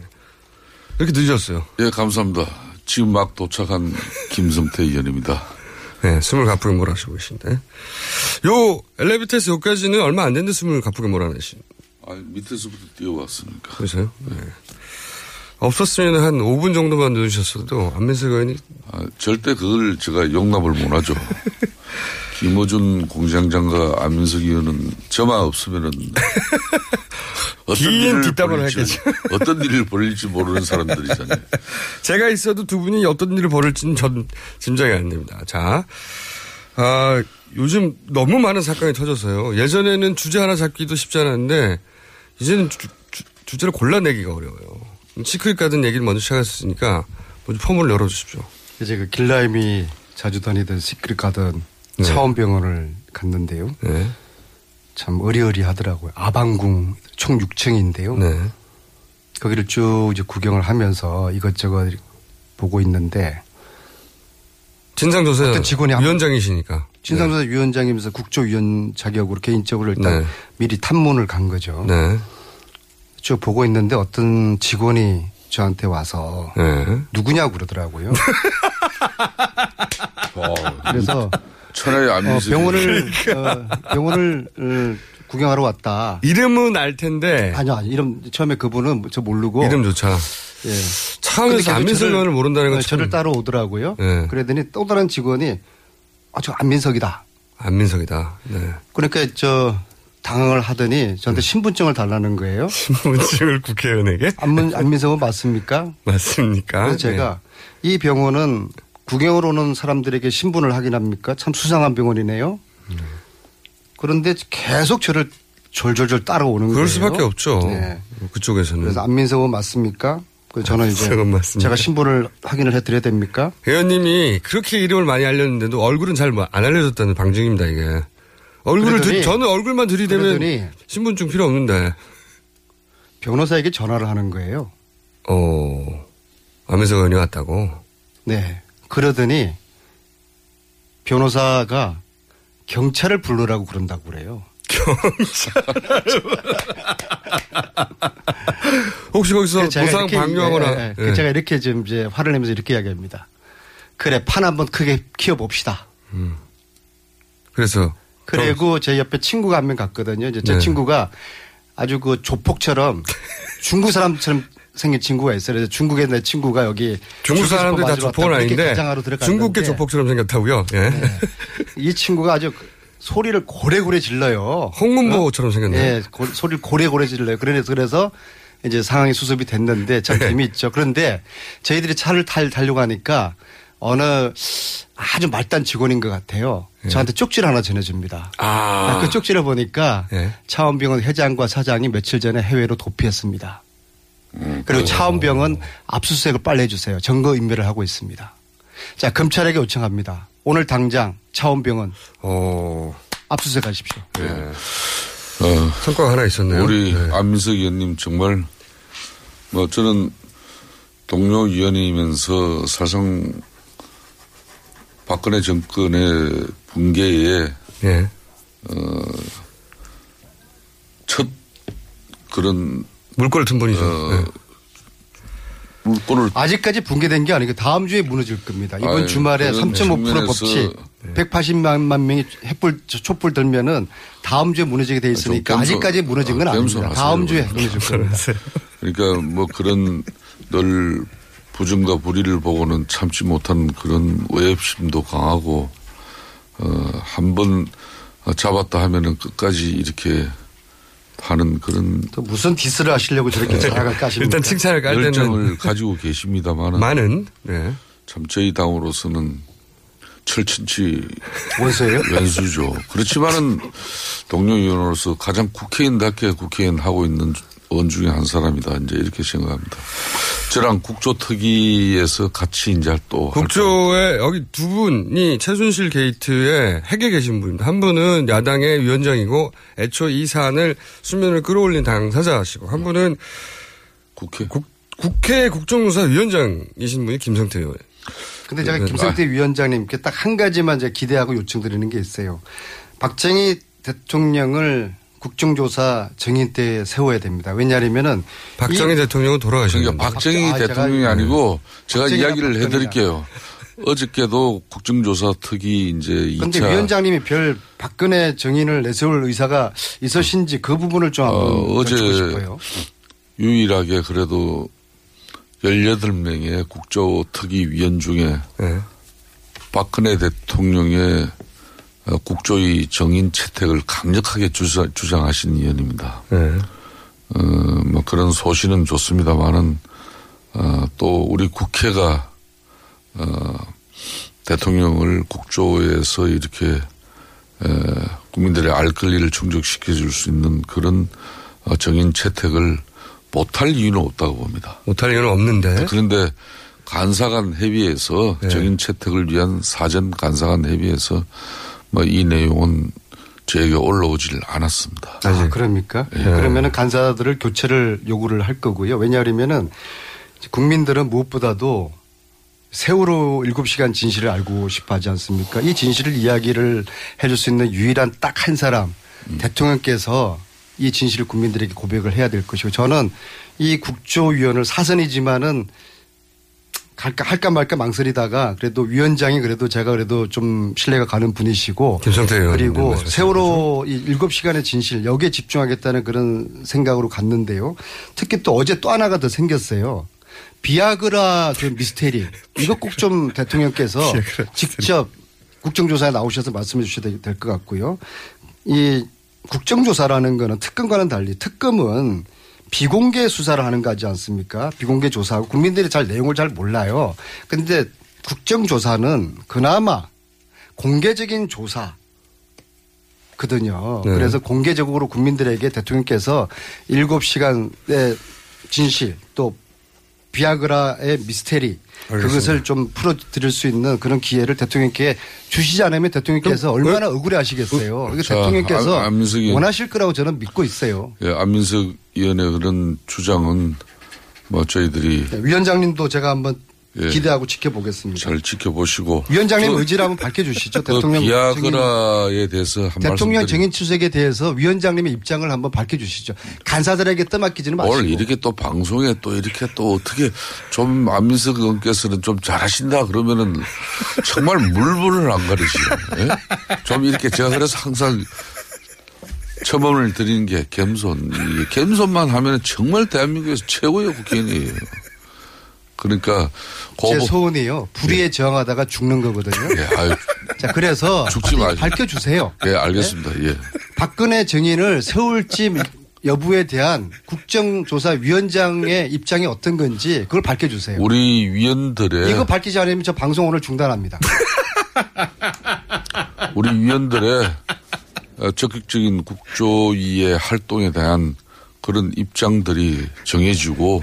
이렇게 늦었어요. 예, 감사합니다. 지금 막 도착한 김성태 의원입니다. <laughs> 네, 숨을 가쁘게 몰아쉬고 계신데. 요 엘리베이터에서 여기까지는 얼마 안 됐는데 숨을 가쁘게 몰아내신. 아, 밑에서부터 뛰어왔으니까. 그러세요? 네. 없었으면 한 5분 정도만 늦으셨어도 안민석 의원이 아, 절대 그걸 제가 용납을 못하죠. <laughs> 김호준 공장장과 안민석 의원은 저만 없으면은 <laughs> 어떤 일을 뒷담화를 벌일지, 했겠죠. 어떤 일을 벌일지 모르는 사람들이잖아요. <laughs> 제가 있어도 두 분이 어떤 일을 벌일지는 전 짐작이 안 됩니다. 자, 아, 요즘 너무 많은 사건이 터져서요. 예전에는 주제 하나 잡기도 쉽지 않았는데 이제는 주, 주, 제를 골라내기가 어려워요. 시크릿 가든 얘기를 먼저 시작했으니까 먼저 포문을 열어주십시오. 이제 그 길라임이 자주 다니던 시크릿 가든 네. 차움병원을 갔는데요. 참 어리어리하더라고요. 아방궁 총 6층인데요. 네. 거기를 쭉 이제 구경을 하면서 이것저것 보고 있는데 진상조사 직원이 한- 위원장이시니까. 진상조사 위원장이면서 국조위원 자격으로 개인적으로 일단 네. 미리 탐문을 간 거죠. 네. 쭉 보고 있는데 어떤 직원이 저한테 와서 네. 누구냐고 그러더라고요. <laughs> 어, 그래서 천하의 어, 병원을. 어, 병원을 어, 구경하러 왔다. 이름은 알 텐데. 아니요, 아니 이름 처음에 그분은 저 모르고 이름조차. 예. 차원에서 근데 계속 안민석 저를- 의원을 모른다는 건 어, 저를 참- 따로 오더라고요. 네. 그러더니 또 다른 직원이 아, 저 안민석이다. 안민석이다. 네. 그러니까 저 당황을 하더니 저한테 신분증을 달라는 거예요. <laughs> 신분증을 국회의원에게? 안민, 안민석은 맞습니까? 맞습니까? 그래서 제가 이 병원은 구경을 오는 사람들에게 신분을 확인합니까? 참 수상한 병원이네요. 그런데 계속 저를 졸졸졸 따라오는 거예요. 그럴 수밖에 없죠. 네. 그쪽에서는. 그래서 안민석은 맞습니까? 그 저는 이제 맞습니다. 제가 신분을 확인을 해드려야 됩니까? 의원님이 그렇게 이름을 많이 알렸는데도 얼굴은 잘 안 알려졌다는 방증입니다, 이게. 얼굴을 들, 저는 얼굴만 들이대면 신분증 필요 없는데. 변호사에게 전화를 하는 거예요. 어, 의원이 왔다고. 네. 그러더니 변호사가 경찰을 부르라고 그런다고 그래요. <laughs> 혹시 거기서 제가 보상 방류하거나. 예, 예. 예. 제가 이렇게 좀 이제 화를 내면서 이렇게 이야기합니다. 그래 판 한번 크게 키워봅시다. 그래서. 그리고 제 옆에 친구가 한 명 갔거든요. 이제 제 네. 친구가 아주 그 조폭처럼 중국 사람처럼 생긴 친구가 있어요. 그래서 중국에 내 친구가 여기 중국 사람들이 다 조폭은 아닌데 중국계 조폭처럼 생겼다고요. 예. 이 친구가 아주 소리를 고래고래 질러요. 홍문보처럼 생겼네요. 예, 고- 소리를 고래고래 질러요. 그래서 그래서 이제 상황이 수습이 됐는데 참 네. 재미있죠. 그런데 저희들이 차를 탈, 타려고 하니까 어느 아주 말단 직원인 것 같아요. 저한테 쪽지를 하나 전해줍니다. 예. 아. 그 쪽지를 보니까 예. 차원병원 회장과 사장이 며칠 전에 해외로 도피했습니다. 음, 그리고 차원병원 압수수색을 빨리 해주세요. 증거 인멸을 하고 있습니다. 자 검찰에게 요청합니다. 오늘 당장 차원병원 어. 압수수색하십시오. 어, 성과가 하나 있었네요. 우리 안민석 의원님 정말 뭐 저는 동료 위원이면서 사실상 박근혜 정권의 붕괴에 예. 어, 첫 그런 물꼬를 튼 분이죠. 어, 네. 물꼬를 아직까지 붕괴된 게 아니고 다음 주에 무너질 겁니다. 이번 아유, 주말에 그런 3.5% 측면에서 법칙 180만 명이 햇불 촛불 들면은 다음 주에 무너지게 돼 있으니까 좀 겸손- 아직까지 무너진 건 아, 아닙니다. 다음 주에 무너질 겁니다. <laughs> 그러니까 뭐 그런 늘 부정과 불의를 보고는 참지 못한 그런 외협심도 강하고 어, 한 번 잡았다 하면은 끝까지 이렇게 하는 그런 또 무슨 디스를 하시려고 저렇게 자락을 까십니까? 일단 칭찬을 깔 열정을 때는 가지고 계십니다만은 많은 네. 참 저희 당으로서는 철친치 원수예요? 왼수죠. 그렇지만은 동료 의원으로서 가장 국회의원답게 국회의원 하고 있는 원 중에 한 사람이다. 이제 이렇게 생각합니다. 저랑 국조특위에서 같이 이제 또 국조에 여기 두 분이 최순실 게이트에 핵에 계신 분입니다. 한 분은 야당의 위원장이고 애초 이 사안을 수면을 끌어올린 당사자시고 한 분은 국회 국, 국회 국정조사 위원장이신 분이 김성태 의원. 근데 제가 네, 김성태 위원장님께 딱 한 가지만 제가 기대하고 요청드리는 게 있어요. 박정희 대통령을 국정조사 정인 때 세워야 됩니다. 왜냐하면은 박정희 이- 대통령은 돌아가신 그러니까. 박정희 아, 제가- 대통령이 아니고 제가 이야기를. 해드릴게요. 어저께도 국정조사 특위 이제 그런데 2차 위원장님이 별 박근혜 정인을 내세울 의사가 있으신지 그 부분을 좀 한번 어, 어제 싶어요. 유일하게 그래도 18명의 국조 특위 위원 중에 네. 박근혜 대통령의 어, 국조위 정인 채택을 강력하게 주사, 주장하신 위원입니다. 네. 어, 뭐 그런 소신은 좋습니다만은 어, 또 우리 국회가 어, 대통령을 국조에서 이렇게 에, 국민들의 알 권리를 충족시켜 줄 수 있는 그런 어, 정인 채택을 못할 이유는 없다고 봅니다. 못할 이유는 없는데. 그런데 간사간 협의에서 네. 정인 채택을 위한 사전 간사간 협의에서 뭐 이 내용은 저에게 올라오질 않았습니다. 아, 그럽니까? 예. 그러면은 간사들을 교체를 요구를 할 거고요. 왜냐하면은 국민들은 무엇보다도 세월호 7시간 진실을 알고 싶어 하지 않습니까? 이 진실을 이야기를 해줄 수 있는 유일한 딱 한 사람 대통령께서 이 진실을 국민들에게 고백을 해야 될 것이고 저는 이 국조위원을 사선이지만은 갈까 할까 말까 망설이다가 그래도 위원장이 그래도 제가 그래도 좀 신뢰가 가는 분이시고 김성태 의원. 그리고 세월호 이 7시간의 진실 여기에 집중하겠다는 그런 생각으로 갔는데요. 특히 또 어제 또 하나가 더 생겼어요. 비아그라 그 미스테리 이거 꼭 좀 대통령께서 <laughs> 직접 국정조사에 나오셔서 말씀해 주셔야 될 것 같고요. 이 국정조사라는 거는 특검과는 달리 특검은 비공개 수사를 하는 거지 않습니까? 비공개 조사하고 국민들이 잘 내용을 잘 몰라요. 근데 국정조사는 그나마 공개적인 조사 거든요. 네. 그래서 공개적으로 국민들에게 대통령께서 7시간의 진실 또 비아그라의 미스테리 알겠습니다. 그것을 좀 풀어드릴 수 있는 그런 기회를 대통령께 주시지 않으면 대통령께서 얼마나 억울해 하시겠어요. 이거 자, 대통령께서 안- 안민석이- 원하실 거라고 저는 믿고 있어요. 예, 안민석 의원의 그런 주장은 뭐 저희들이 네, 위원장님도 제가 한번 예. 기대하고 지켜보겠습니다. 잘 지켜보시고 위원장님 그- 의지를 한번 밝혀주시죠. <laughs> 그 대통령 비아그라에 대해서 한 대통령 정인 추색에 대해서 위원장님의 입장을 한번 밝혀주시죠. 간사들에게 떠맡기지는 마시고. 오늘 이렇게 또 방송에 또 이렇게 또 어떻게 좀 안민석 의원께서는 좀 잘하신다 그러면은 정말 물불을 안 가리시요. 예? 좀 이렇게 제가 그래서 항상 첨언을 드리는 게 겸손. 이 겸손만 하면 정말 대한민국에서 최고의 국회의원이에요. 그러니까 제 소원이요. 불의에 저항하다가 죽는 거거든요. 예, 아유, 자, 그래서 죽지 마세요. 밝혀주세요. 예, 알겠습니다. 예. 박근혜 정인을 세울지 여부에 대한 국정조사위원장의 입장이 어떤 건지 그걸 밝혀주세요. 우리 위원들의 이거 밝히지 않으면 저 방송 오늘 중단합니다. 우리 위원들의 어, 적극적인 국조위의 활동에 대한 그런 입장들이 정해지고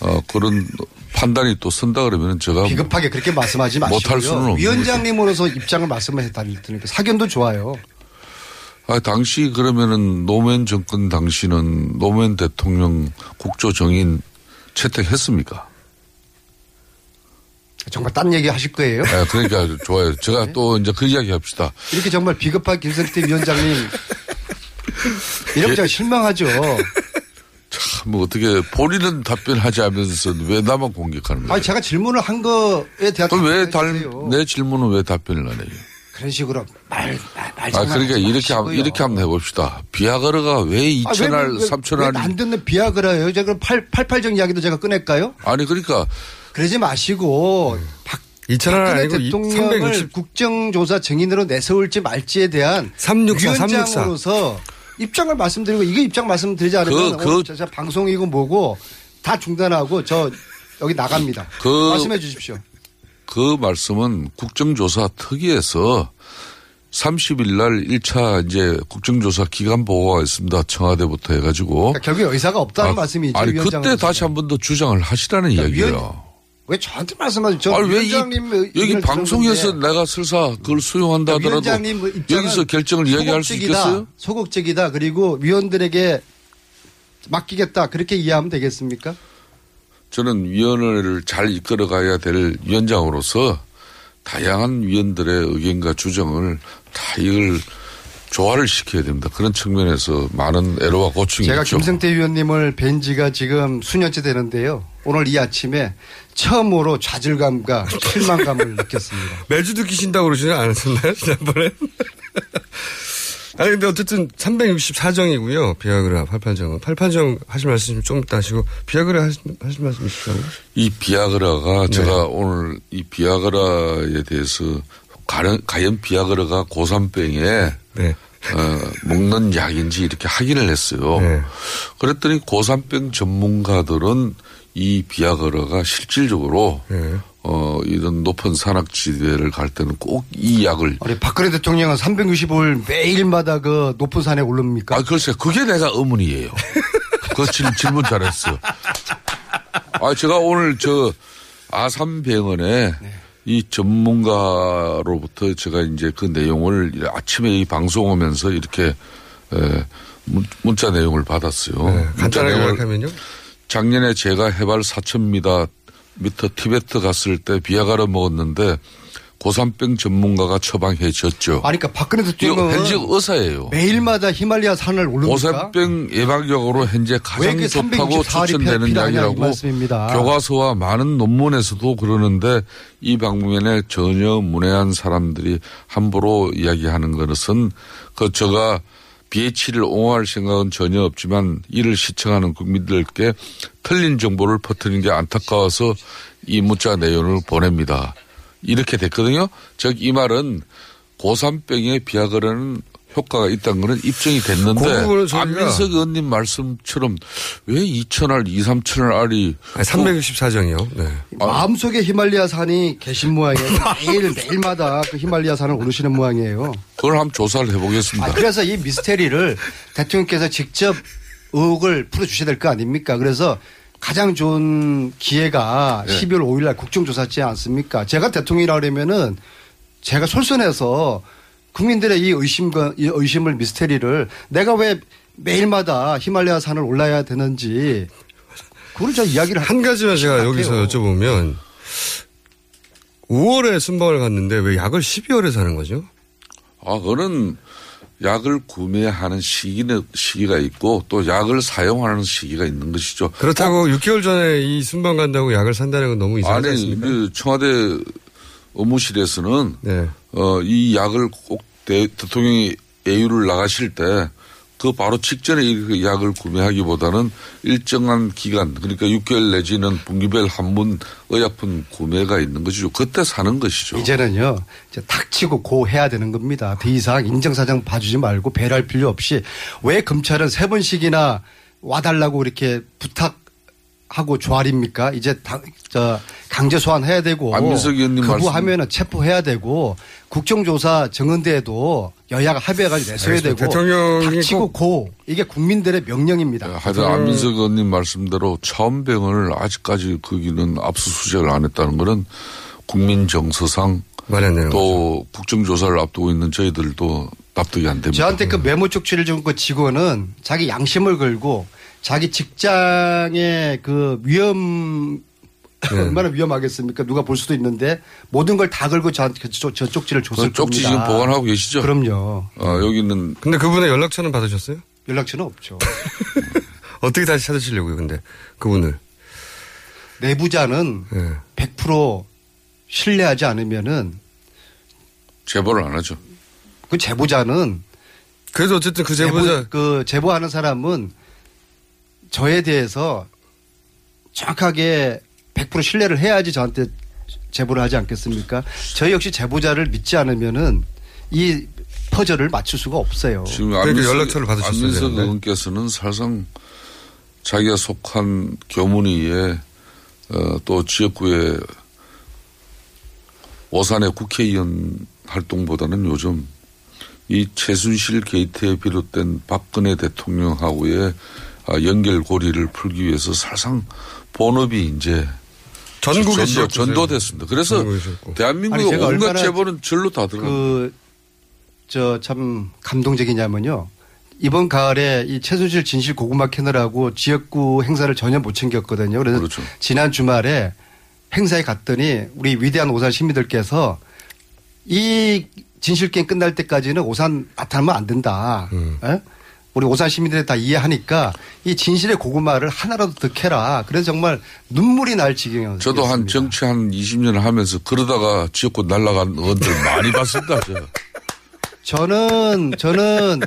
어, 그런 판단이 또 선다 그러면 제가 비겁하게 그렇게 말씀하지 마시고요. 못할 수는 위원장님으로서 입장을 말씀해 드리니까 사견도 좋아요. 아, 당시 그러면은 노무현 정권 당시는 노무현 대통령 국조 정인 채택했습니까? 정말 딴 얘기 하실 거예요? 아, 그러니까 좋아요. 제가 또 이제 그 이야기 합시다. 이렇게 정말 비겁한 김성태 위원장님 이러면 제가 실망하죠. 참, 뭐 어떻게 본인은 답변하지 않으면서 왜 나만 공격하는 거예요? 아니 제가 질문을 한 거에 대한 그럼 왜 달. 내 질문은 왜 답변을 안 해요? 그런 식으로 말, 말, 말 아, 그러니까 이렇게, 함- 마시고요. 이렇게 한번 해봅시다. 비아그라가 왜 아, 2천알, 왜, 3천알이. 왜안 듣는 비아그라예요? 제가 그럼 8, 88정 이야기도 제가 꺼낼까요? 아니, 그러니까. 그러지 마시고 박, 2천알 박근혜 아니고 대통령을 360. 국정조사 증인으로 내세울지 말지에 대한 364, 위원장으로서 입장을 말씀드리고 이거 입장 말씀드리지 않으면 그- 그- 저 방송이고 뭐고 다 중단하고 저 여기 나갑니다. 그- 말씀해 주십시오. 그 말씀은 국정조사 특위에서 30일 날 1차 이제 국정조사 기간 보고가 있습니다. 청와대부터 해가지고. 그러니까 결국 의사가 없다는 아, 말씀이죠. 아니. 그때 다시 한 번 더 주장을 하시라는 그러니까 이야기예요. 위원- 왜 저한테 말씀하세요? 저 아니, 왜 이, 위원장님 여기 방송에서 들었는데 내가 설사 그걸 수용한다 하더라도 여기서 결정을 이야기할 수 있겠어요? 소극적이다. 그리고 위원들에게 맡기겠다. 그렇게 이해하면 되겠습니까? 저는 위원회를 잘 이끌어 가야 될 위원장으로서 다양한 위원들의 의견과 주장을 다 이걸 조화를 시켜야 됩니다. 그런 측면에서 많은 애로와 고충이 제가 있죠. 김성태 위원님을 뵌 지가 지금 수년째 되는데요. 오늘 이 아침에 처음으로 좌절감과 실망감을 <laughs> 느꼈습니다. 매주 느끼신다고 그러시지 않았었나요? <laughs> 지난번에? <laughs> 아니, 근데 어쨌든 364정이고요. 비아그라 88정은. 88정 하실 말씀 좀 이따 하시고, 비아그라 하실, 하실 말씀 있으시다고요? 이 비아그라가 네. 제가 오늘 이 비아그라에 대해서 과연, 과연 비아그라가 고산병에 네. 어, 먹는 약인지 이렇게 확인을 했어요. 네. 그랬더니 고산병 전문가들은 이 비아그라가 실질적으로 네. 어, 이런 높은 산악지대를 갈 때는 꼭 이 약을 우리 박근혜 대통령은 365일 매일마다 그 높은 산에 오릅니까? 아, 글쎄, 그게 내가 의문이에요. 그 질, 질문 잘했어. 아, 제가 오늘 저 아산병원에 이 전문가로부터 제가 이제 그 내용을 아침에 이 방송 오면서 이렇게 에, 문, 문자 내용을 받았어요. 네, 문자 간단하게 내용을 요약하면요. 작년에 제가 해발 4,000m 미터 티베트 갔을 때 비아가를 먹었는데 고산병 전문가가 처방해 줬죠. 아니, 그러니까 박근혜 대통령은 현직 의사예요. 매일마다 히말리아 산을 오릅니까? 고산병 예방약으로 현재 가장 왜 좋다고 364 일이 추천되는 약이라고 말씀입니다. 교과서와 많은 논문에서도 그러는데 이 방면에 전혀 문외한 사람들이 함부로 이야기하는 것은 그 제가 BH를 옹호할 생각은 전혀 없지만 이를 시청하는 국민들께 틀린 정보를 퍼뜨리는 게 안타까워서 이 문자 내용을 보냅니다. 이렇게 됐거든요. 즉 이 말은 고산병에 비하거라는 효과가 있다는 거는 입증이 그 됐는데 안민석 의원님 말씀처럼 왜 2천 알, 2, 3천 알 알이 364정이요. 네. 마음속에 히말리아 산이 계신 모양이에요. <laughs> 매일 매일마다 그 히말리아 산을 오르시는 모양이에요. 그걸 한번 조사를 해보겠습니다. 아, 그래서 이 미스테리를 대통령께서 직접 의혹을 풀어주셔야 될 거 아닙니까? 그래서 가장 좋은 기회가 네. 12월 5일 날 국정조사지 않습니까? 제가 대통령이라 그러면은 제가 솔선해서 국민들의 이 의심과 이 의심을 미스테리를 내가 왜 매일마다 히말라야 산을 올라야 되는지 그걸 저 이야기를 한 가지만 제가 같아요. 여기서 여쭤보면 5월에 순방을 갔는데 왜 약을 12월에 사는 거죠? 아, 그거는 약을 구매하는 시기는, 시기가 있고 또 약을 사용하는 시기가 있는 것이죠. 그렇다고 6개월 전에 이 순방 간다고 약을 산다는 건 너무 이상하지 않습니까? 그 청와대 의무실에서는 네. 어, 이 약을 꼭 대, 대통령이 AU를 나가실 때 그 바로 직전에 이 약을 구매하기보다는 일정한 기간 그러니까 6개월 내지는 분기별 한 번 의약품 구매가 있는 것이죠. 그때 사는 것이죠. 이제는요, 이제 탁치고 고 해야 되는 겁니다. 더 이상 인정사정 봐주지 말고 배려할 필요 없이 왜 검찰은 세 번씩이나 와달라고 이렇게 부탁 하고 조아립니까? 이제 당, 저 강제 소환해야 되고 거부하면은 체포해야 되고 국정조사 정은대에도 여야가 합의해가지고 내서야. 되고 대통령이 탁치고 고 이게 국민들의 명령입니다. 하여튼 안민석 의원님 말씀대로 차원병을 아직까지 거기는 압수수색을 안 했다는 거는 국민 정서상 또 국정조사를 앞두고 있는 저희들도 납득이 안 됩니다. 저한테 그 메모 쪽지를 준 그 직원은 자기 양심을 걸고 자기 직장의 그 위험 <laughs> 네. 얼마나 위험하겠습니까? 누가 볼 수도 있는데 모든 걸 다 걸고 저한테 그 저, 저 쪽지를 줬을 그 쪽지 겁니다. 지금 보관하고 계시죠? 그럼요. 어, 여기는 근데 그분의 연락처는 받으셨어요? 연락처는 없죠. <laughs> 어떻게 다시 찾으시려고요, 근데 그분을? 내부자는 네. 100% 신뢰하지 않으면은 제보를 안 하죠. 그 제보자는 그래도 어쨌든 그 제보자 제보, 그 제보하는 사람은 저에 대해서 정확하게 100% 신뢰를 해야지 저한테 제보를 하지 않겠습니까? 저희 역시 제보자를 믿지 않으면은 이 퍼즐을 맞출 수가 없어요. 지금 그러니까 안민석, 연락처를 받으셨어야 안민석. 의원께서는 사실상 자기가 속한 교문위에 어, 또 지역구에 오산의 국회의원 활동보다는 요즘 이 최순실 게이트에 비롯된 박근혜 대통령하고의 아, 연결고리를 풀기 위해서 사상 본업이 이제 전국에 전도, 전도됐습니다. 그래서 아니, 대한민국의 제가 온갖 재벌은 절로 다 들어가. 그, 저, 참, 감동적이냐면요. 이번 가을에 이 최순실 진실 고구마 캐느라고 지역구 행사를 전혀 못 챙겼거든요. 그래서 그렇죠. 지난 주말에 행사에 갔더니 우리 위대한 오산 시민들께서 이 진실 게임 끝날 때까지는 오산 나타나면 안 된다. 음. 예? 우리 오산 시민들이 다 이해하니까 이 진실의 고구마를 하나라도 더 캐라. 그래서 정말 눈물이 날 지경이었어요. 저도 한 정치 한 20년 하면서 그러다가 지역구 날라간 의원들 많이 봤습니다. 저. <laughs> 저는 저는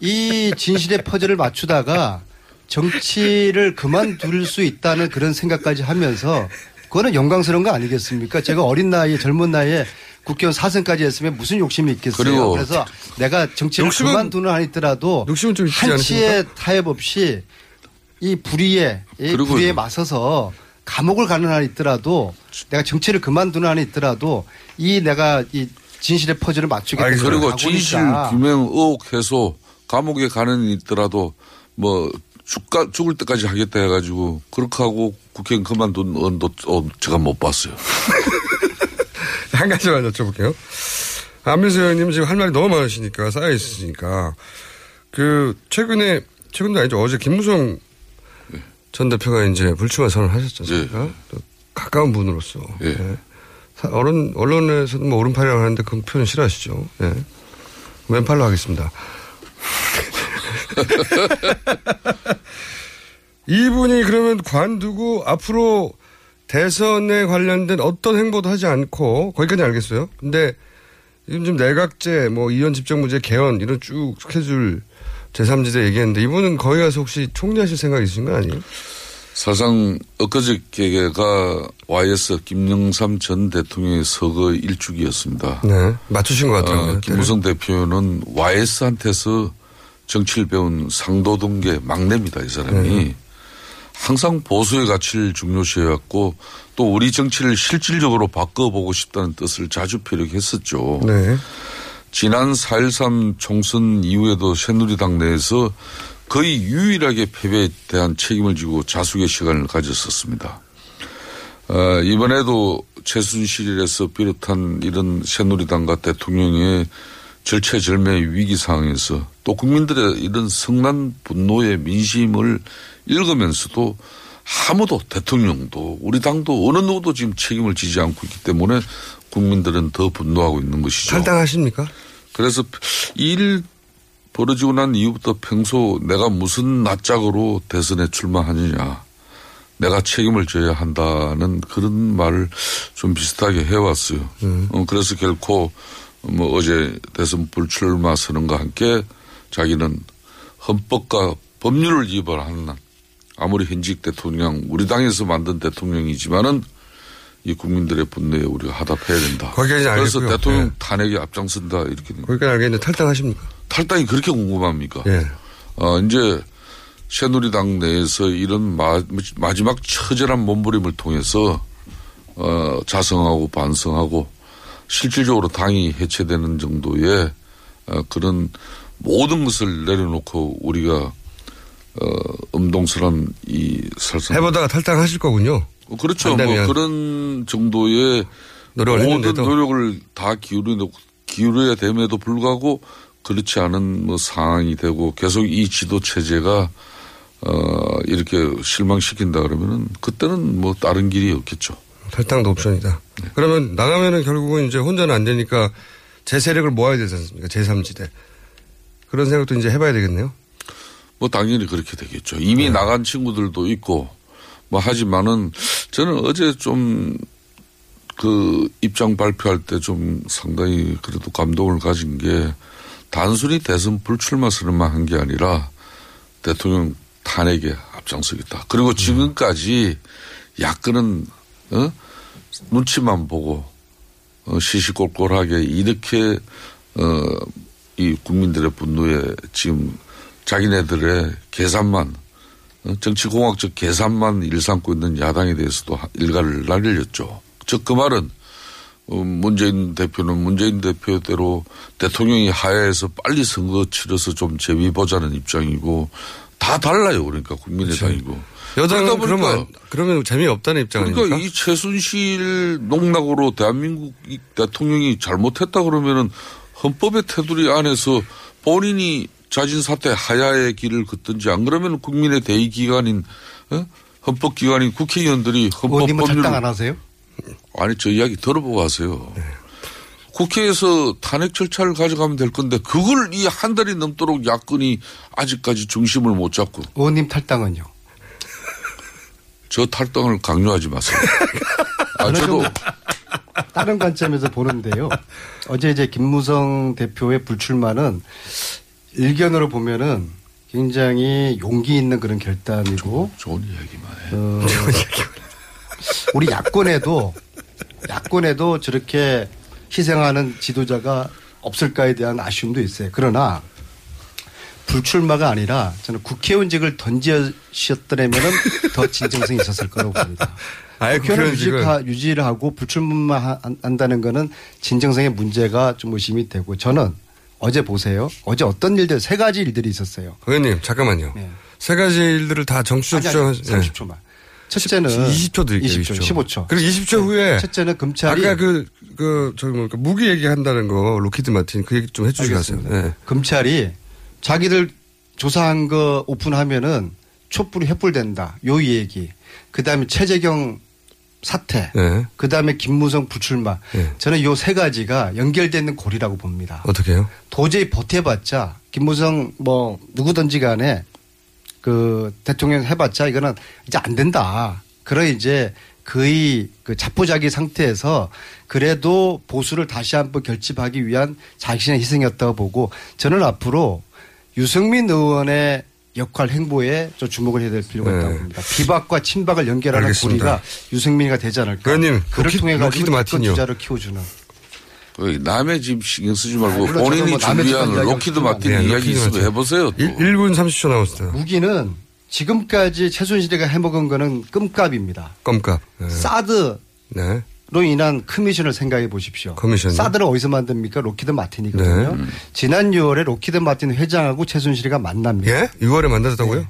이 진실의 퍼즐을 맞추다가 정치를 그만둘 수 있다는 그런 생각까지 하면서 그거는 영광스러운 거 아니겠습니까? 제가 어린 나이에 젊은 나이에 국회의원 사선까지 했으면 무슨 욕심이 있겠어요. 그리고 그래서 내가 정치를 욕심은- 그만두는 한 있더라도 욕심은 좀 있지 한치의? 타협 없이 이 불의에 이 불의에 맞서서 감옥을 가는 한 있더라도 내가 정치를 그만두는 한 있더라도 이 내가 이 진실의 퍼즐을 맞추겠다. 그리고 진실 규명 의혹 해소 감옥에 가는 일 있더라도 뭐 죽가, 죽을 때까지 하겠다 해가지고 그렇게 하고 국회의원 그만둔 의원도 어, 제가 못 봤어요. <laughs> <laughs> 한 가지만 여쭤볼게요. 안민수 의원님 지금 할 말이 너무 많으시니까 쌓여 있으시니까 그 최근에 최근도 아니죠 어제 김무성 전 대표가 이제 불출마 선언 하셨지 않습니까? 또 가까운 분으로서 예. 사- 언론 언론에서도 뭐 오른팔이라고 하는데 그 표현 싫어하시죠? 예. 왼팔로 하겠습니다. <laughs> <laughs> 이분이 그러면 관두고 앞으로 대선에 관련된 어떤 행보도 하지 않고 거기까지 알겠어요. 근데 지금 좀 내각제, 뭐 이원 집정부제 개헌 이런 쭉 스케줄 제3지대 얘기했는데 이분은 거기 가서 혹시 총리하실 생각 있으신 거 아니에요? 사상 엊그저께가 YS 김영삼 전 대통령의 서거 일주기였습니다. 네. 맞추신 것 같더라고요. 어, 김무성 대표는 YS한테서 정치를 배운 상도동계 막내입니다. 이 사람이. 네. 항상 보수의 가치를 중요시해왔고 또 우리 정치를 실질적으로 바꿔보고 싶다는 뜻을 자주 표력했었죠. 네. 지난 4.13 총선 이후에도 새누리당 내에서 거의 유일하게 패배에 대한 책임을 지고 자숙의 시간을 가졌었습니다. 어, 이번에도 최순실에서 비롯한 이런 새누리당과 대통령의 절체절명의 위기 상황에서 또 국민들의 이런 성난 분노의 민심을 읽으면서도 아무도 대통령도 우리 당도 어느 누구도 지금 책임을 지지 않고 있기 때문에 국민들은 더 분노하고 있는 것이죠. 탈당하십니까? 그래서 이일 벌어지고 난 이후부터 평소 내가 무슨 낯짝으로 대선에 출마하느냐. 내가 책임을 져야 한다는 그런 말을 좀 비슷하게 해왔어요. 어, 그래서 결코 뭐 어제 대선 불출마 선언과 함께 자기는 헌법과 법률을 위반하는 한 아무리 현직 대통령 우리 당에서 만든 대통령이지만은 이 국민들의 분노에 우리가 하답해야 된다. 거기까지는 그래서 알겠고요. 대통령 네. 탄핵에 앞장선다 이렇게. 거기까지 알겠는데 탈당하십니까? 탈당이 그렇게 궁금합니까? 예. 어, 이제 새누리당 내에서 이런 마, 마지막 처절한 몸부림을 통해서 어, 자성하고 반성하고 실질적으로 당이 해체되는 정도의 어, 그런 모든 것을 내려놓고 우리가 어, 음동스런 이 살상 해보다가 탈당하실 거군요. 어, 그렇죠. 뭐. 그런 정도의 노력을 모든 했는데도. 노력을 다 기울여 기울여야 됨에도 불구하고 그렇지 않은 뭐 상황이 되고 계속 이 지도 체제가 어 이렇게 실망시킨다 그러면은 그때는 뭐 다른 길이 없겠죠. 탈당도 옵션이다. 그러면 나가면은 결국은 이제 혼자는 안 되니까 제 세력을 모아야 되지 않습니까? 제3지대. 그런 생각도 이제 해봐야 되겠네요. 뭐 당연히 그렇게 되겠죠. 이미 나간 친구들도 있고 뭐 하지만은 저는 어제 좀 그 입장 발표할 때 좀 상당히 그래도 감동을 가진 게 단순히 대선 불출마 선언만 한 게 아니라 대통령 탄핵에 앞장서겠다. 그리고 지금까지 야권은 어? 눈치만 보고 어, 시시콜콜하게 이렇게 어, 이 국민들의 분노에 지금 자기네들의 계산만 어, 정치공학적 계산만 일삼고 있는 야당에 대해서도 하- 일가를 날렸죠. 즉 그 말은 어, 문재인 대표는 문재인 대표대로 대통령이 하야해서 빨리 선거 치러서 좀 재미 보자는 입장이고 다 달라요. 그러니까 국민의당이고. 여당은 그러면 그러면 재미없다는 입장 그러니까? 이 최순실 농락으로 대한민국 이 대통령이 잘못했다 그러면은 헌법의 테두리 안에서 본인이 자진 사퇴 하야의 길을 걷든지 안 그러면 국민의 대의 기관인 어? 헌법 기관인 국회의원들이 헌법 법률을 탈당 안 하세요? 아니 저 이야기 들어보고 하세요. 국회에서 탄핵 절차를 가져가면 될 건데 그걸 이 한 달이 넘도록 야권이 아직까지 중심을 못 잡고 의원님 탈당은요? 저 탈당을 강요하지 마세요. 아, 저도 다른 관점에서 보는데요. 어제 이제 김무성 대표의 불출마는 일견으로 보면은 굉장히 용기 있는 그런 결단이고 좋은 이야기만 해. 어, <laughs> 우리 야권에도 야권에도 저렇게 희생하는 지도자가 없을까에 대한 아쉬움도 있어요. 그러나 불출마가 아니라 저는 국회의원직을 던지셨더라면은 더 진정성이 있었을 거라고 봅니다. 아예 국회의원 유지하, 유지를 하고 불출마 한다는 거는 진정성의 문제가 좀 의심이 되고 저는 어제 보세요. 어제 어떤 일들 세 가지 일들이 있었어요. 의원님 잠깐만요. 세 가지 일들을 다 정치적 네. 주장. 30초만. 첫째는 20초 드릴게요. 20초, 20초. 15초. 그리고 20초 후에 첫째는 금찰이 아까 그, 그, 저기 뭡니까, 무기 얘기한다는 거, 로키드 마틴, 그 얘기 좀. 알겠습니다. 네. 금찰이 자기들 조사한 거 오픈하면은 촛불이 횃불된다. 요 얘기. 그 다음에 최재경 사태. 네. 그 다음에 김무성 부출마. 네. 저는 요 세 가지가 연결되는 고리라고 봅니다. 어떻게 해요? 도저히 버텨봤자 김무성 뭐 누구든지 간에 그 대통령 해봤자 이거는 이제 안 된다. 그러 이제 거의 그 자포자기 상태에서 그래도 보수를 다시 한번 결집하기 위한 자신의 희생이었다고 보고 저는 앞으로 유승민 의원의 역할 행보에 좀 주목을 해야 될 필요가 네. 있다고 봅니다. 비박과 친박을 연결하는 알겠습니다. 고리가 유승민이가 되지 않을까. 의원님, 그를 로키- 통해 가지고. 주자를 키워주는. 그 남의 집 신경 쓰지 말고 아, 본인이 뭐 남의 준비한 록히드. 마틴 네, 이야기 있으면. 해보세요. 또. 1, 분 30초 남았어요. 무기는 지금까지 최순실이가 해먹은 거는 껌값입니다. 껌값. 네. 사드 로 네. 인한 커미션을 생각해 보십시오. 커미션이요? 사드는 어디서 만듭니까? 록히드 마틴이거든요. 네. 지난 6월에 록히드 마틴 회장하고 최순실이가 만납니다. 예? 6월에 만났다고요?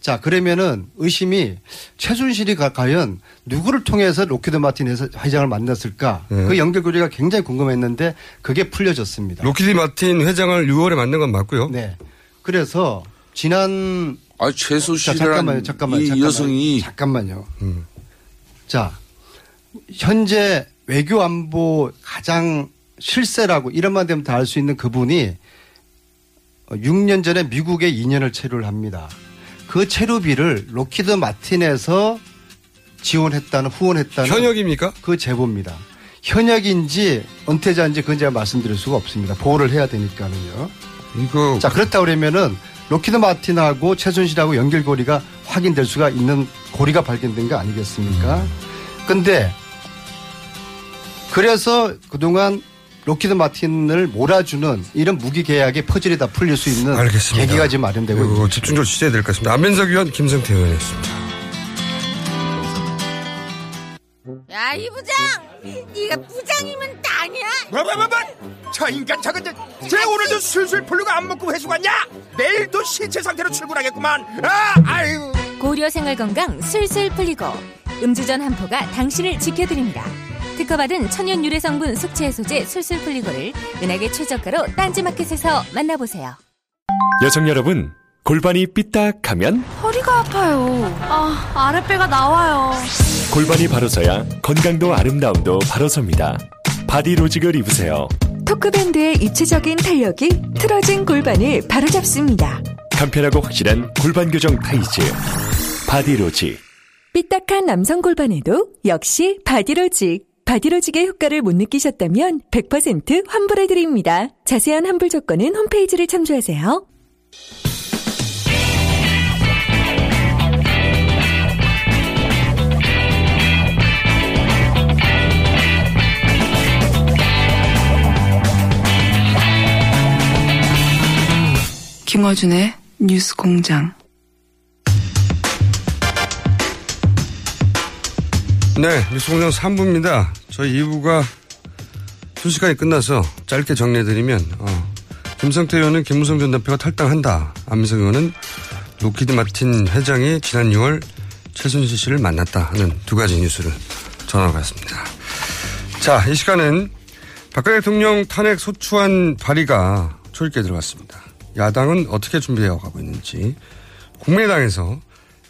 자, 그러면은 의심이 최순실이 가- 과연 누구를 통해서 록히드 마틴 회장을 만났을까? 네. 그 연결고리가 굉장히 궁금했는데 그게 풀려졌습니다. 록히드 마틴 회장을 6월에 만난 건 맞고요. 네. 그래서 지난 아 자, 최순실이라는 잠깐만요, 잠깐만요. 이 잠깐만요. 여성이 잠깐만요. 자, 현재 외교 안보 가장 실세라고 이런만 되면 다 알 수 있는 그분이 6년 전에 미국에 2년을 체류를 합니다. 그 체류비를 록히드 마틴에서 지원했다는 후원했다는 현역입니까? 그 제보입니다. 현역인지 은퇴자인지 그건 제가 말씀드릴 수가 없습니다. 보호를 해야 되니까는요. 이거 자 그렇다 그러면은 록히드 마틴하고 최순실하고 연결고리가 확인될 수가 있는 고리가 발견된 거 아니겠습니까? 근데 그래서 그동안 록히드 마틴을 몰아주는 이런 무기 계약의 퍼즐이 다 풀릴 수 있는 알겠습니다. 계기가 지금 마련되고 이거 있는 집중적으로 취재해야 될 것 같습니다. 안민석 의원 김성태 의원이었습니다. 야, 이 부장! 네가 부장이면 땅이야? 뭐, 뭐, 뭐, 뭐? 저 인간 저건 저, 쟤 오늘도 술술 풀리고 안 먹고 회수 갔냐? 내일도 신체 상태로 출근하겠구만. 아, 아유. 고려 생활 건강 술술 풀리고 음주전 한 포가 당신을 지켜드립니다. 특허받은 천연 유래 성분 숙취 해소제 술술 풀리고를 은하계 최저가로 딴지마켓에서 만나보세요. 여성 여러분, 골반이 삐딱하면 허리가 아파요. 아, 아랫배가 나와요. 골반이 바로서야 건강도 아름다움도 바로섭니다. 바디로직을 입으세요. 토크밴드의 입체적인 탄력이 틀어진 골반을 바로잡습니다. 간편하고 확실한 골반 교정 타이즈. 바디로직. 삐딱한 남성 골반에도 역시 바디로직. 바디로직의 효과를 못 느끼셨다면 100% 환불해드립니다. 자세한 환불 조건은 홈페이지를 참조하세요. 김어준의 뉴스 공장. 네, 뉴스공장 3부입니다. 저희 2부가 순식간에 끝나서 짧게 정리해드리면 어, 김성태 의원은 김무성 전 대표가 탈당한다. 안민석 의원은 록히드 마틴 회장이 지난 6월 최순실 씨를 만났다 하는 두 가지 뉴스를 전화받았습니다. 자, 이 시간은 박근혜 대통령 탄핵 소추안 발의가 초읽게 들어갔습니다. 야당은 어떻게 준비해 가고 있는지 국민의당에서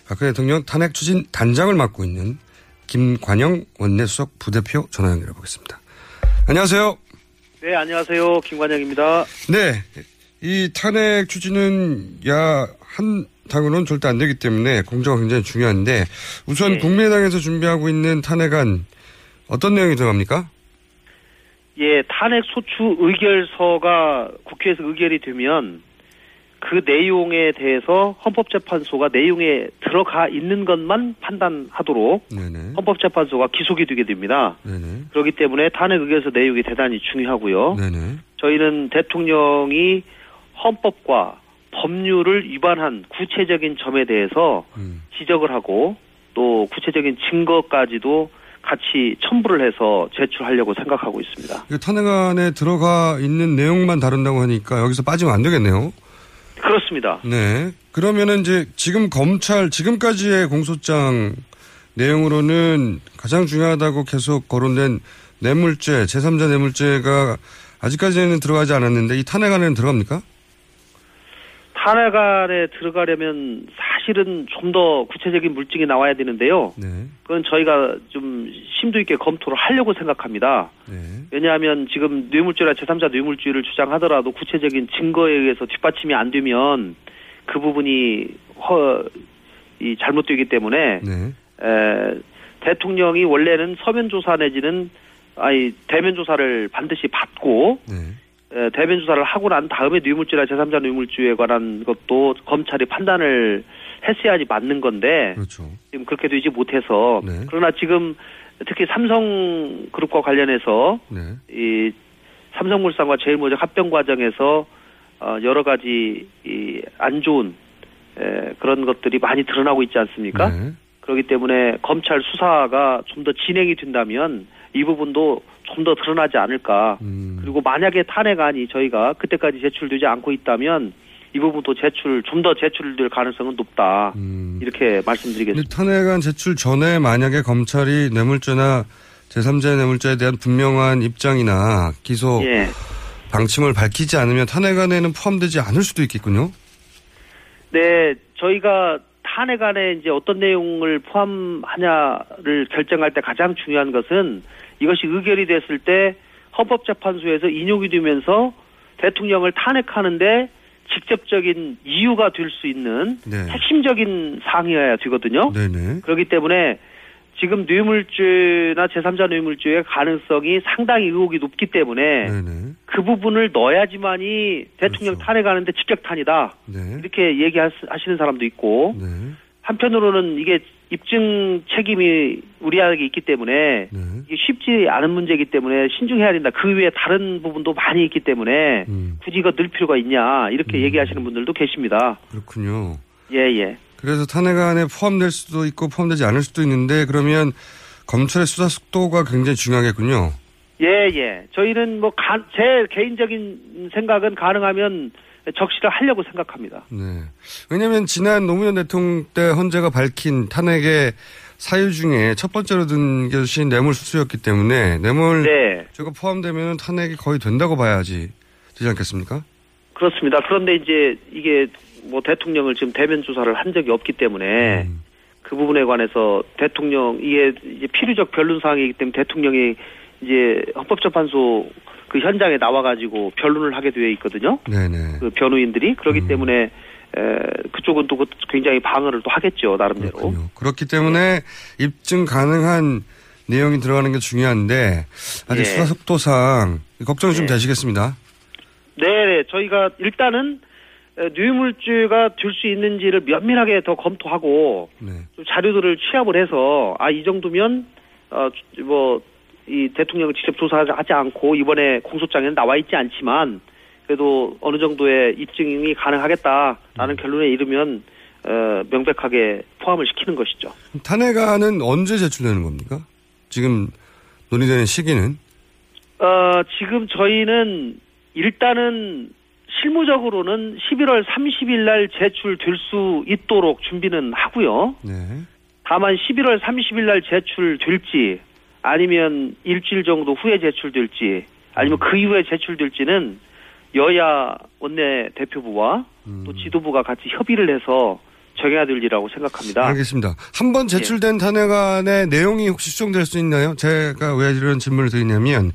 박근혜 대통령 탄핵 추진 단장을 맡고 있는 김관영 원내수석 부대표 전화 연결해 보겠습니다. 안녕하세요. 네, 안녕하세요. 김관영입니다. 네. 이 탄핵 추진은 야 한 당으로는 절대 안 되기 때문에 공정가 굉장히 중요한데 우선 네. 국민의당에서 준비하고 있는 탄핵안 어떤 내용이 들어갑니까? 예, 탄핵 소추 의결서가 국회에서 의결이 되면 그 내용에 대해서 헌법재판소가 내용에 들어가 있는 것만 판단하도록 헌법재판소가 기속이 되게 됩니다. 네네. 그렇기 때문에 탄핵 의결서 내용이 대단히 중요하고요. 네네. 저희는 대통령이 헌법과 법률을 위반한 구체적인 점에 대해서 지적을 하고 또 구체적인 증거까지도 같이 첨부를 해서 제출하려고 생각하고 있습니다. 이거 탄핵안에 들어가 있는 내용만 다룬다고 하니까 여기서 빠지면 안 되겠네요. 그렇습니다. 네. 그러면은 이제 지금 검찰 지금까지의 공소장 내용으로는 가장 중요하다고 계속 거론된 뇌물죄, 제3자 뇌물죄가 아직까지는 들어가지 않았는데 이 탄핵안에는 들어갑니까? 탄핵안에 들어가려면 사실은 좀 더 구체적인 물증이 나와야 되는데요. 그건 저희가 좀 심도 있게 검토를 하려고 생각합니다. 왜냐하면 지금 뇌물죄나 제3자 뇌물죄를 주장하더라도 구체적인 증거에 의해서 뒷받침이 안 되면 그 부분이 허, 이 잘못되기 때문에 에, 대통령이 원래는 서면 조사 내지는 아니 대면 조사를 반드시 받고 에, 대면 조사를 하고 난 다음에 뇌물죄나 제3자 뇌물죄에 관한 것도 검찰이 판단을 했어야지 맞는 건데 지금 그렇게 되지 못해서 그러나 지금 특히 삼성그룹과 관련해서 이 삼성물산과 제일모직 합병 과정에서 어, 여러 가지 이 안 좋은 에, 그런 것들이 많이 드러나고 있지 않습니까? 그렇기 때문에 검찰 수사가 좀 더 진행이 된다면 이 부분도 좀 더 드러나지 않을까. 그리고 만약에 탄핵안이 저희가 그때까지 제출되지 않고 있다면 이 부분도 제출 좀 더 제출될 가능성은 높다. 이렇게 말씀드리겠습니다. 탄핵안 제출 전에 만약에 검찰이 뇌물죄나 제3자 뇌물죄에 대한 분명한 입장이나 기소 예. 방침을 밝히지 않으면 탄핵안에는 포함되지 않을 수도 있겠군요. 네, 저희가 탄핵안에 이제 어떤 내용을 포함하냐를 결정할 때 가장 중요한 것은 이것이 의결이 됐을 때 헌법재판소에서 인용이 되면서 대통령을 탄핵하는데 직접적인 이유가 될 수 있는 핵심적인 사항이어야 되거든요. 네네. 그렇기 때문에 지금 뇌물죄나 제3자 뇌물죄의 가능성이 상당히 의혹이 높기 때문에 그 부분을 넣어야지만이 대통령 탄핵하는데 직격탄이다. 이렇게 얘기하시는 사람도 있고 한편으로는 이게 입증 책임이 우리에게 있기 때문에 이게 쉽지 않은 문제이기 때문에 신중해야 된다. 그 외에 다른 부분도 많이 있기 때문에 굳이 이거 넣을 필요가 있냐 이렇게 얘기하시는 분들도 계십니다. 그렇군요. 예 예. 그래서 탄핵안에 포함될 수도 있고 포함되지 않을 수도 있는데 그러면 검찰의 수사 속도가 굉장히 중요하겠군요. 예, 예. 저희는 뭐, 가, 제 개인적인 생각은 가능하면 적시를 하려고 생각합니다. 네. 왜냐하면 지난 노무현 대통령 때 헌재가 밝힌 탄핵의 사유 중에 첫 번째로 든 것이 뇌물 수수였기 때문에 뇌물 네. 죄가 포함되면 탄핵이 거의 된다고 봐야지 되지 않겠습니까? 그렇습니다. 그런데 이제 이게 뭐 대통령을 지금 대면 조사를 한 적이 없기 때문에 그 부분에 관해서 대통령 이게 이제 필요적 변론 사항이기 때문에 대통령이 이제 헌법재판소 그 현장에 나와가지고 변론을 하게 되어 있거든요. 네네. 그 변호인들이 그렇기 때문에 에, 그쪽은 또 그- 굉장히 방어를 또 하겠죠 나름대로. 그렇기 때문에 입증 가능한 내용이 들어가는 게 중요한데 아직 예. 수사 속도상 걱정이 좀 되시겠습니다. 네, 저희가 일단은 에, 뇌물죄가 될 수 있는지를 면밀하게 더 검토하고 좀 자료들을 취합을 해서 아 이 정도면 어뭐 이 대통령을 직접 조사하지 않고 이번에 공소장에는 나와 있지 않지만 그래도 어느 정도의 입증이 가능하겠다라는 결론에 이르면 어, 명백하게 포함을 시키는 것이죠. 탄핵안은 언제 제출되는 겁니까? 지금 논의되는 시기는 어, 지금 저희는 일단은 실무적으로는 11월 30일 날 제출될 수 있도록 준비는 하고요. 네. 다만 11월 30일 날 제출될지 아니면 일주일 정도 후에 제출될지 아니면 그 이후에 제출될지는 여야 원내 대표부와 또 지도부가 같이 협의를 해서 정해야 될 일이라고 생각합니다. 알겠습니다. 한 번 제출된 탄핵안의 내용이 혹시 수정될 수 있나요? 제가 왜 이런 질문을 드리냐면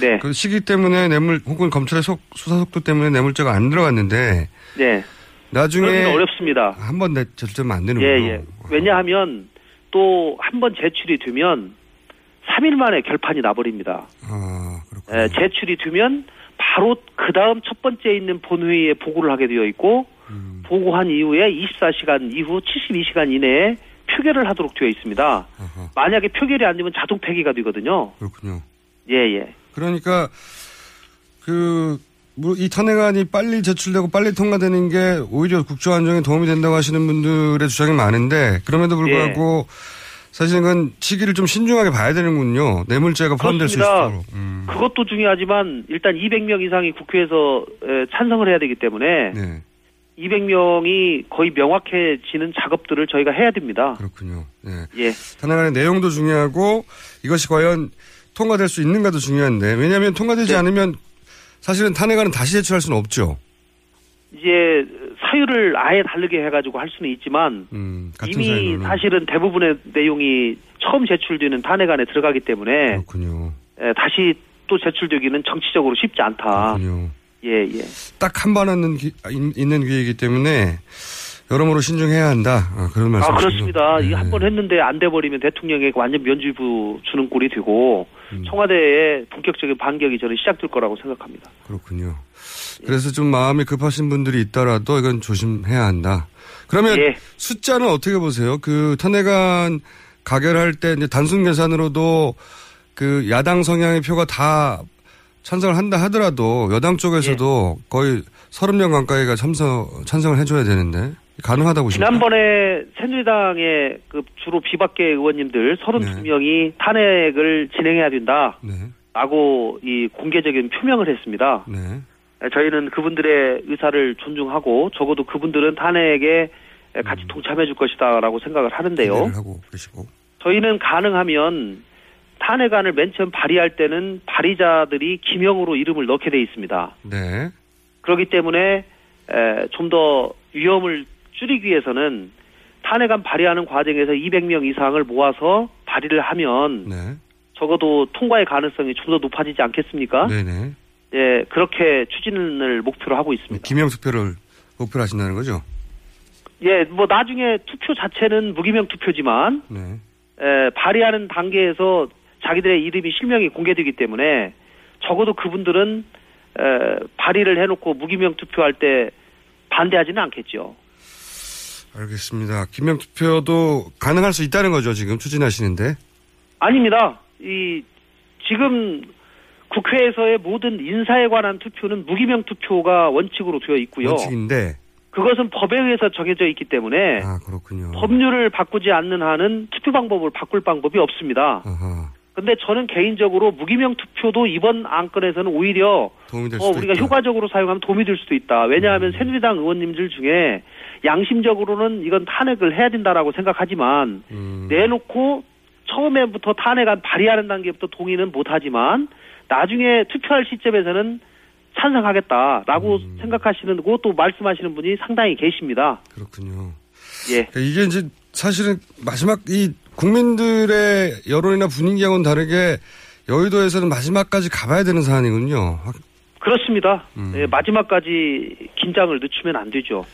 네. 그 시기 때문에 뇌물 혹은 검찰의 속, 수사 속도 때문에 뇌물죄가 안 들어갔는데 네. 나중에 어렵습니다. 한 번 제출되면 안 되는군요. 예, 예. 왜냐하면 또 한 번 제출이 되면 3일 만에 결판이 나버립니다. 아, 예, 제출이 되면 바로 그 다음 첫 번째 있는 본회의에 보고를 하게 되어 있고 음. 보고한 이후에 24시간 이후 72시간 이내에 표결을 하도록 되어 있습니다. 만약에 표결이 안 되면 자동 폐기가 되거든요. 그렇군요. 예, 예. 그러니까 그, 뭐, 이 탄핵안이 빨리 제출되고 빨리 통과되는 게 오히려 국정 안정에 도움이 된다고 하시는 분들의 주장이 많은데 그럼에도 불구하고 예. 사실은 시기를 좀 신중하게 봐야 되는군요. 뇌물죄가 포함될 수 그렇습니다. 있도록. 음. 그것도 중요하지만 일단 200명 이상이 국회에서 에, 찬성을 해야 되기 때문에 네. 200명이 거의 명확해지는 작업들을 저희가 해야 됩니다. 그렇군요. 네. 예. 탄핵안의 내용도 중요하고 이것이 과연 통과될 수 있는가도 중요한데 왜냐하면 통과되지 네. 않으면 사실은 탄핵안은 다시 제출할 수는 없죠. 이제 사유를 아예 다르게 해가지고 할 수는 있지만 음, 이미 사유로는. 사실은 대부분의 내용이 처음 제출되는 탄핵안에 들어가기 때문에 그렇군요. 에, 다시 또 제출되기는 정치적으로 쉽지 않다. 그렇군요. 예, 예. 딱 한번 하는 기- 아, 있- 있는 기회이기 때문에 여러모로 신중해야 한다. 아, 그런 말씀. 아 그렇습니다. 이한번 했는데 안 돼버리면 대통령에게 완전 면죄부 주는 꼴이 되고 음. 청와대의 본격적인 반격이 저는 시작될 거라고 생각합니다. 그렇군요. 그래서 좀 마음이 급하신 분들이 있더라도 이건 조심해야 한다. 그러면 예. 숫자는 어떻게 보세요? 그 탄핵안 가결할 때 이제 단순 계산으로도 그 야당 성향의 표가 다 찬성을 한다 하더라도 여당 쪽에서도 예. 거의 30명 가까이가 참석, 찬성을 해줘야 되는데 가능하다고? 지난번에 새누리당의 그 주로 비박계 의원님들 32명이 탄핵을 진행해야 된다라고 이 공개적인 표명을 했습니다. 네. 저희는 그분들의 의사를 존중하고 적어도 그분들은 탄핵에 같이 음. 동참해 줄 것이다라고 생각을 하는데요. 저희는 가능하면 탄핵안을 맨 처음 발의할 때는 발의자들이 기명으로 이름을 넣게 돼 있습니다. 네. 그렇기 때문에 좀 더 위험을 줄이기 위해서는 탄핵안 발의하는 과정에서 200명 이상을 모아서 발의를 하면 네. 적어도 통과의 가능성이 좀 더 높아지지 않겠습니까? 네네. 예, 그렇게 추진을 목표로 하고 있습니다. 기명 투표를 목표로 하신다는 거죠? 예, 뭐 나중에 투표 자체는 무기명 투표지만 네. 에, 발의하는 단계에서 자기들의 이름이 실명이 공개되기 때문에 적어도 그분들은 에, 발의를 해놓고 무기명 투표할 때 반대하지는 않겠죠. 알겠습니다. 기명 투표도 가능할 수 있다는 거죠, 지금 추진하시는데. 아닙니다. 이 지금 국회에서의 모든 인사에 관한 투표는 무기명 투표가 원칙으로 되어 있고요. 원칙인데. 그것은 법에 의해서 정해져 있기 때문에 아, 그렇군요. 법률을 바꾸지 않는 한은 투표 방법을 바꿀 방법이 없습니다. 근데 저는 개인적으로 무기명 투표도 이번 안건에서는 오히려 어, 우리가 있다. 음. 효과적으로 사용하면 도움이 될 수도 있다. 왜냐하면 새누리당 의원님들 중에 양심적으로는 이건 탄핵을 해야 된다라고 생각하지만 음. 내놓고 처음에부터 탄핵안 발의하는 단계부터 동의는 못하지만 나중에 투표할 시점에서는 찬성하겠다라고 음. 생각하시는 거또 말씀하시는 분이 상당히 계십니다. 그렇군요. 예. 이게 이제 사실은 마지막 이 국민들의 여론이나 분위기하고는 다르게 여의도에서는 마지막까지 가봐야 되는 사안이군요. 확- 그렇습니다. 음. 예, 마지막까지 긴장을 늦추면 안 되죠.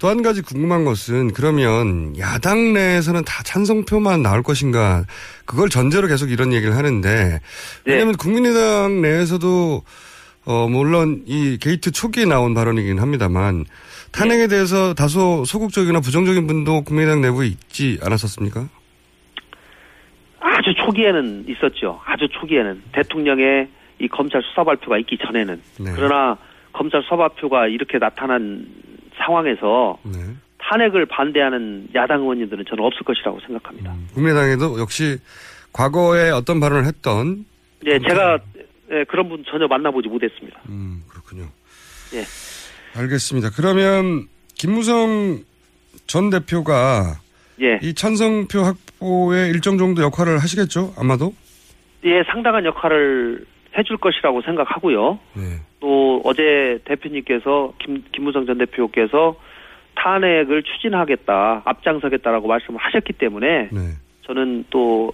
또 한 가지 궁금한 것은 그러면 야당 내에서는 다 찬성표만 나올 것인가 그걸 전제로 계속 이런 얘기를 하는데 왜냐하면 국민의당 내에서도 어 물론 이 게이트 초기에 나온 발언이긴 합니다만 탄핵에 대해서 다소 소극적이나 부정적인 분도 국민의당 내부에 있지 않았었습니까? 아주 초기에는 있었죠. 아주 초기에는 대통령의 이 검찰 수사 발표가 있기 전에는 네. 그러나 검찰 수사 발표가 이렇게 나타난 상황에서 네. 탄핵을 반대하는 야당 의원님들은 저는 없을 것이라고 생각합니다. 국민의당에도 역시 과거에 어떤 발언을 했던 예, 제가 예, 그런 분 전혀 만나보지 못했습니다. 음, 그렇군요. 예. 알겠습니다. 그러면 김무성 전 대표가 예. 이 찬성표 확보에 일정 정도 역할을 하시겠죠? 아마도? 예, 상당한 역할을 해줄 것이라고 생각하고요. 네. 또 어제 대표님께서 김, 김무성 전 대표께서 탄핵을 추진하겠다, 앞장서겠다라고 말씀을 하셨기 때문에 네. 저는 또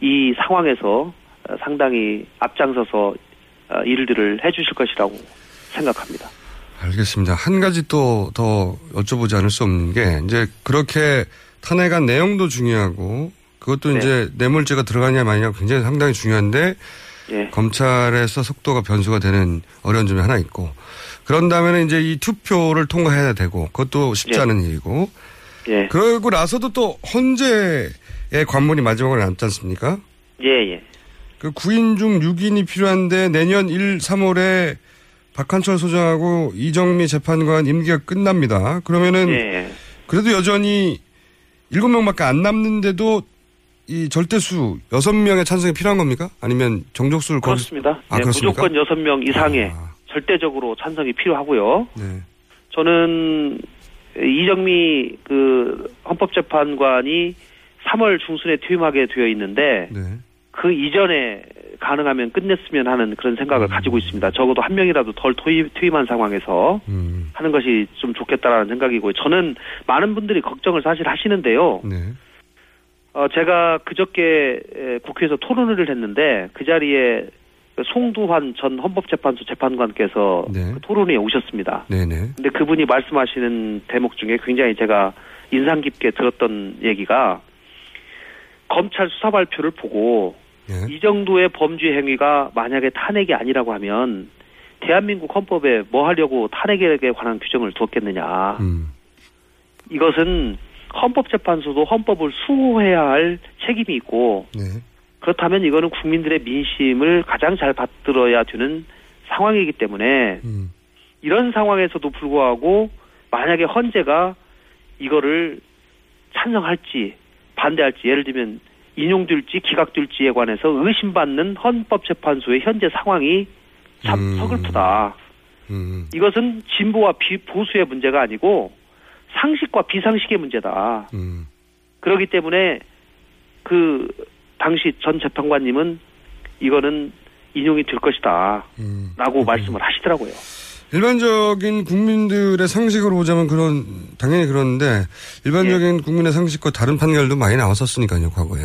이 상황에서 어, 상당히 앞장서서 어, 일들을 해주실 것이라고 생각합니다. 알겠습니다. 한 가지 또 더 여쭤보지 않을 수 없는 게 이제 그렇게 탄핵안 내용도 중요하고 그것도 네. 이제 뇌물죄가 들어가냐 마냐 굉장히 상당히 중요한데 예. 검찰에서 속도가 변수가 되는 어려운 점이 하나 있고 그런 다음에는 이제 이 투표를 통과해야 되고 그것도 쉽지 예. 않은 일이고 예. 그러고 나서도 또 헌재의 관문이 마지막으로 남지 않습니까? 예, 예. 그 9인 중 6인이 필요한데 내년 1, 3월에 박한철 소장하고 이정미 재판관 임기가 끝납니다. 그러면은 예. 그래도 여전히 7명밖에 안 남는데도 이 절대수 6명의 찬성이 필요한 겁니까? 아니면 정족수를 그렇습니다. 아, 예, 그렇습니까? 아. 무조건 여섯 명 이상의 절대적으로 찬성이 필요하고요. 네. 저는 이정미 그 헌법재판관이 3월 중순에 퇴임하게 되어 있는데 네. 그 이전에 가능하면 끝냈으면 하는 그런 생각을 음. 가지고 있습니다. 적어도 한 명이라도 덜 퇴임, 퇴임한 상황에서 음. 하는 것이 좀 좋겠다라는 생각이고 저는 많은 분들이 걱정을 사실 하시는데요. 네. 어, 제가 그저께 에, 국회에서 토론을 했는데 그 자리에 송두환 전 헌법재판소 재판관께서 네. 그 토론에 오셨습니다. 네네. 근데 그분이 말씀하시는 대목 중에 굉장히 제가 인상 깊게 들었던 얘기가 검찰 수사 발표를 보고 네. 이 정도의 범죄 행위가 만약에 탄핵이 아니라고 하면 대한민국 헌법에 뭐 하려고 탄핵에 관한 규정을 두었겠느냐. 음. 이것은 헌법재판소도 헌법을 수호해야 할 책임이 있고 네. 그렇다면 이거는 국민들의 민심을 가장 잘 받들어야 되는 상황이기 때문에 음. 이런 상황에서도 불구하고 만약에 헌재가 이거를 찬성할지 반대할지 예를 들면 인용될지 기각될지에 관해서 의심받는 헌법재판소의 현재 상황이 참 음. 서글프다. 음. 이것은 진보와 비, 보수의 문제가 아니고 상식과 비상식의 문제다. 음. 그렇기 때문에 그 당시 전 재판관님은 이거는 인용이 될 것이다. 음. 라고 말씀을 하시더라고요. 일반적인 국민들의 상식으로 보자면 그런 당연히 그런데 일반적인 예. 국민의 상식과 다른 판결도 많이 나왔었으니까요 과거에.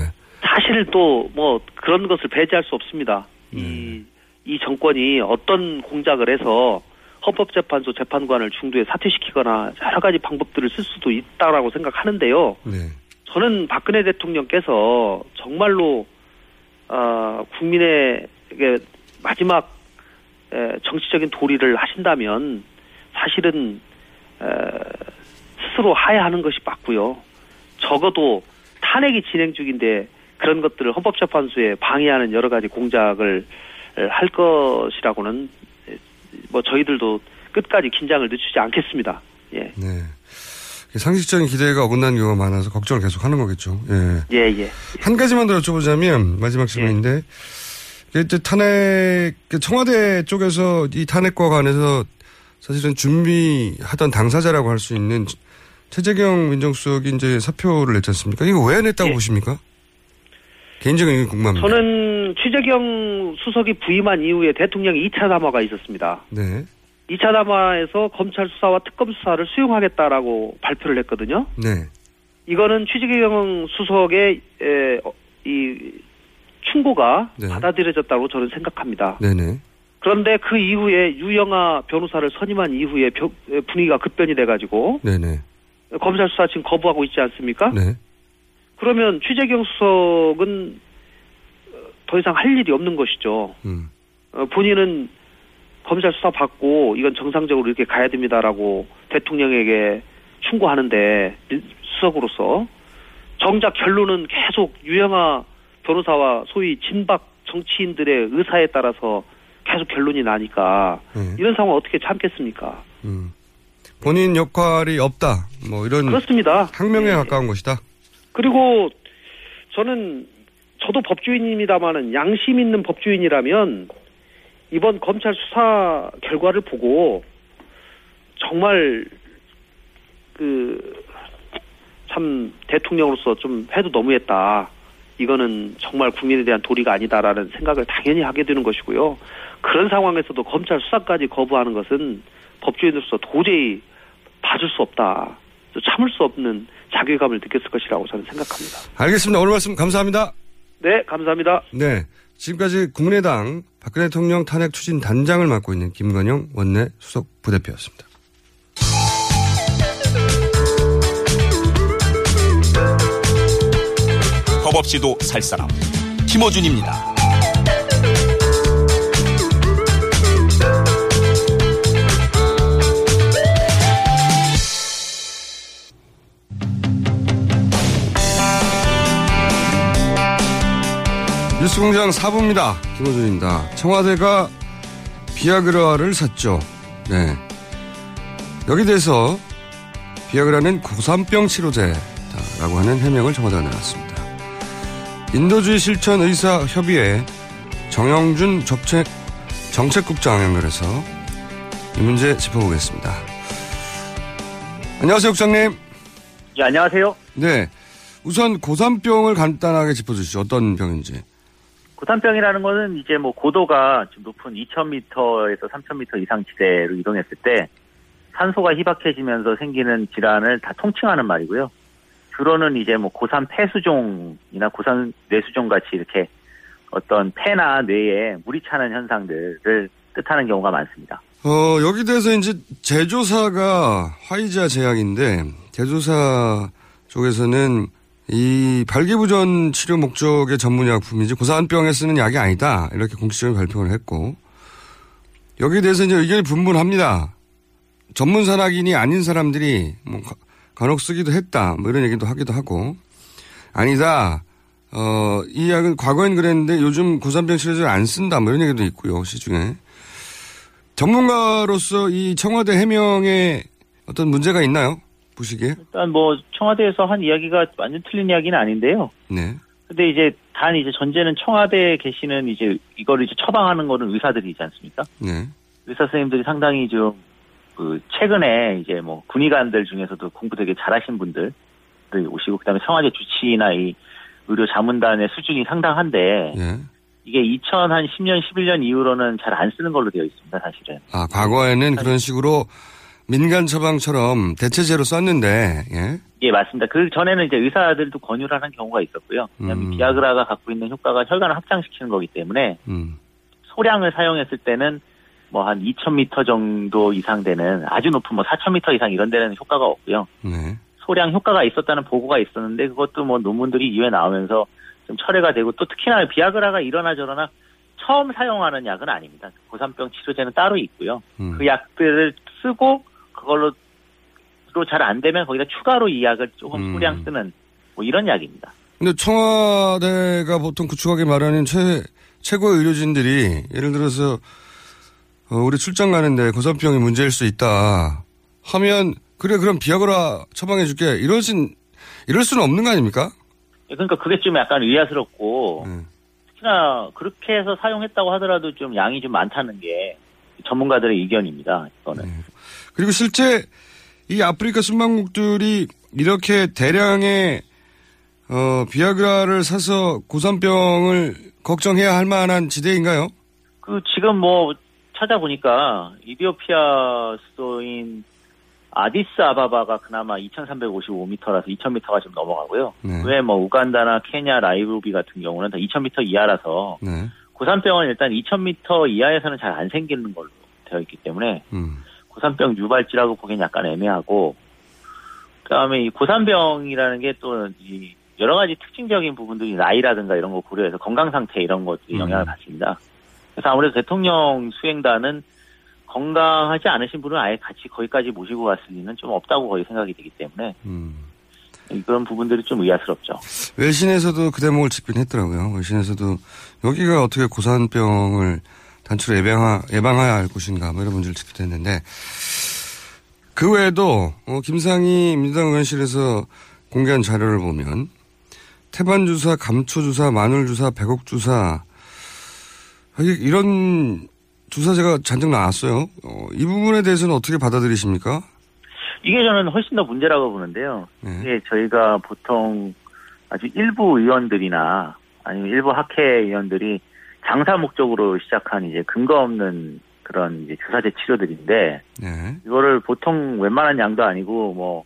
사실 또 뭐 그런 것을 배제할 수 없습니다. 네. 이, 이 정권이 어떤 공작을 해서 헌법재판소 재판관을 중도에 사퇴시키거나 여러 가지 방법들을 쓸 수도 있다라고 생각하는데요. 네. 저는 박근혜 대통령께서 정말로 어, 국민에게 마지막 에, 정치적인 도리를 하신다면 사실은 에, 스스로 하야하는 것이 맞고요. 적어도 탄핵이 진행 중인데 그런 것들을 헌법재판소에 방해하는 여러 가지 공작을 에, 할 것이라고는 에, 뭐 저희들도 끝까지 긴장을 늦추지 않겠습니다. 예, 네. 상식적인 기대가 어긋나는 경우가 많아서 걱정을 계속 하는 거겠죠. 예. 예, 예. 한 가지만 더 여쭤보자면 마지막 질문인데 이게 이제 탄핵 그 청와대 쪽에서 이 탄핵과 관해서 사실은 준비하던 당사자라고 할 수 있는 최재경 민정수석이 이제 사표를 냈지 않습니까? 이거 왜 냈다고 보십니까? 개인적인 의견 궁금합니다. 저는 최재경 수석이 부임한 이후에 대통령이 2차 담화가 있었습니다. 네. 2차 담화에서 검찰 수사와 특검 수사를 수용하겠다라고 발표를 했거든요. 네. 이거는 최재경 수석의 에, 어, 이 충고가 네. 받아들여졌다고 저는 생각합니다. 네네. 그런데 그 이후에 유영아 변호사를 선임한 이후에 에, 분위기가 급변이 돼가지고 네네. 검찰 수사 지금 거부하고 있지 않습니까? 네. 그러면 최재경 수석은 어, 더 이상 할 일이 없는 것이죠. 음. 어, 본인은 검찰 수사 받고 이건 정상적으로 이렇게 가야 됩니다라고 대통령에게 충고하는데 민- 수석으로서 정작 결론은 계속 유영아 변호사와 소위 진박 정치인들의 의사에 따라서 계속 결론이 나니까 네. 이런 상황 어떻게 참겠습니까? 음. 본인 역할이 없다. 뭐 이런 그렇습니다. 항명에 가까운 것이다. 그리고 저는 저도 법주인입니다만은 양심 있는 법주인이라면 이번 검찰 수사 결과를 보고 정말 그 참 대통령으로서 좀 해도 너무했다. 이거는 정말 국민에 대한 도리가 아니다라는 생각을 당연히 하게 되는 것이고요. 그런 상황에서도 검찰 수사까지 거부하는 것은 법조인으로서 도저히 봐줄 수 없다. 참을 수 없는 자괴감을 느꼈을 것이라고 저는 생각합니다. 알겠습니다. 오늘 말씀 감사합니다. 네, 감사합니다. 네. 지금까지 국민의당 박근혜 대통령 탄핵 추진 단장을 맡고 있는 김건영 원내 수석 부대표였습니다. 법 없이도 살 사람 김어준입니다. 뉴스공장 4부입니다. 김호준입니다. 청와대가 비아그라를 샀죠. 네. 여기 대해서 비아그라는 고산병 치료제다라고 하는 해명을 청와대가 내놨습니다. 인도주의 실천 의사 협의회 정영준 정책, 정책국장 연결해서 이 문제 짚어보겠습니다. 안녕하세요, 국장님. 예, 안녕하세요. 네. 우선 고산병을 간단하게 짚어주시죠. 어떤 병인지. 고산병이라는 거는 이제 뭐 고도가 좀 높은 2,000m에서 3,000m 이상 지대로 이동했을 때 산소가 희박해지면서 생기는 질환을 다 통칭하는 말이고요. 주로는 이제 뭐 고산 폐수종이나 고산 뇌수종 같이 이렇게 어떤 폐나 뇌에 물이 차는 현상들을 뜻하는 경우가 많습니다. 어, 여기 대해서 이제 제조사가 화이자 제약인데 제조사 쪽에서는 이 발기부전 치료 목적의 전문 의약품이지 고산병에 쓰는 약이 아니다 이렇게 공식적인 발표를 했고 여기에 대해서 이제 의견이 분분합니다. 전문 산악인이 아닌 사람들이 뭐 간혹 쓰기도 했다 뭐 이런 얘기도 하기도 하고 아니다. 어, 이 약은 과거엔 그랬는데 요즘 고산병 치료제를 안 쓴다 뭐 이런 얘기도 있고요 시중에 전문가로서 이 청와대 해명에 어떤 문제가 있나요? 보시기에? 일단 뭐 청와대에서 한 이야기가 완전 틀린 이야기는 아닌데요. 네. 근데 이제 단 이제 전제는 청와대에 계시는 이제 이거를 이제 처방하는 거는 의사들이지 않습니까? 네. 의사 선생님들이 상당히 좀 그 최근에 이제 뭐 군의관들 중에서도 공부 되게 잘하신 분들 오시고 그다음에 청와대 주치의나 이 의료 자문단의 수준이 상당한데 네. 이게 2010년 11년 이후로는 잘 안 쓰는 걸로 되어 있습니다, 사실은. 아, 과거에는 그런 식으로 민간 처방처럼 대체제로 썼는데, 예? 예, 맞습니다. 그 전에는 이제 의사들도 권유를 하는 경우가 있었고요. 왜냐하면 음. 비아그라가 갖고 있는 효과가 혈관을 확장시키는 거기 때문에 음. 소량을 사용했을 때는 뭐 한 2,000m 정도 이상 되는 아주 높은 뭐 4,000m 이상 이런 데는 효과가 없고요. 네. 소량 효과가 있었다는 보고가 있었는데 그것도 뭐 논문들이 이후에 나오면서 좀 철회가 되고 또 특히나 비아그라가 이러나 저러나 처음 사용하는 약은 아닙니다. 고산병 치료제는 따로 있고요. 음. 그 약들을 쓰고 그걸로 잘 안 되면 거기다 추가로 이 약을 조금 음. 소량 쓰는 뭐 이런 약입니다. 근데 청와대가 보통 구축하게 말하는 최, 최고의 의료진들이 예를 들어서 어, 우리 출장 가는데 고산병이 문제일 수 있다 하면 그래 그럼 비아그라 처방해 줄게 이러진 이럴 수는 없는 거 아닙니까? 예, 그러니까 그게 좀 약간 의아스럽고 음. 특히나 그렇게 해서 사용했다고 하더라도 좀 양이 좀 많다는 게 전문가들의 의견입니다. 이거는. 그리고 실제 이 아프리카 순방국들이 이렇게 대량의 어, 비아그라를 사서 고산병을 걱정해야 할 만한 지대인가요? 그 지금 뭐 찾아보니까 이디오피아 수도인 아디스 아바바가 그나마 2,355m라서 2,000m가 좀 넘어가고요. 네. 왜뭐 우간다나 케냐, 라이브비 같은 경우는 다 2,000m 이하라서 네. 고산병은 일단 2,000m 이하에서는 잘 안 생기는 걸로 되어 있기 때문에 음. 고산병 유발지라고 보기엔 약간 애매하고 그다음에 이 고산병이라는 게 또 이 여러 가지 특징적인 부분들이 나이라든가 이런 거 고려해서 건강 상태 이런 것들이 음. 영향을 받습니다. 그래서 아무래도 대통령 수행단은 건강하지 않으신 분은 아예 같이 거기까지 모시고 갔을 리는 좀 없다고 거의 생각이 되기 때문에 음. 그런 부분들이 좀 의아스럽죠. 외신에서도 그 대목을 짚긴 했더라고요. 외신에서도 여기가 어떻게 고산병을 단추로 예방하, 예방해야 할 곳인가 뭐 이런 문제를 짚기도 했는데 그 외에도 어, 김상희 민주당 의원실에서 공개한 자료를 보면 태반 주사, 감초 주사, 마늘 주사, 백옥 주사 이런 주사제가 잔뜩 나왔어요. 어, 이 부분에 대해서는 어떻게 받아들이십니까? 이게 저는 훨씬 더 문제라고 보는데요. 네. 이게 저희가 보통 아주 일부 의원들이나 아니면 일부 학회 의원들이 장사 목적으로 시작한 이제 근거 없는 그런 이제 주사제 치료들인데 네. 이거를 보통 웬만한 양도 아니고 뭐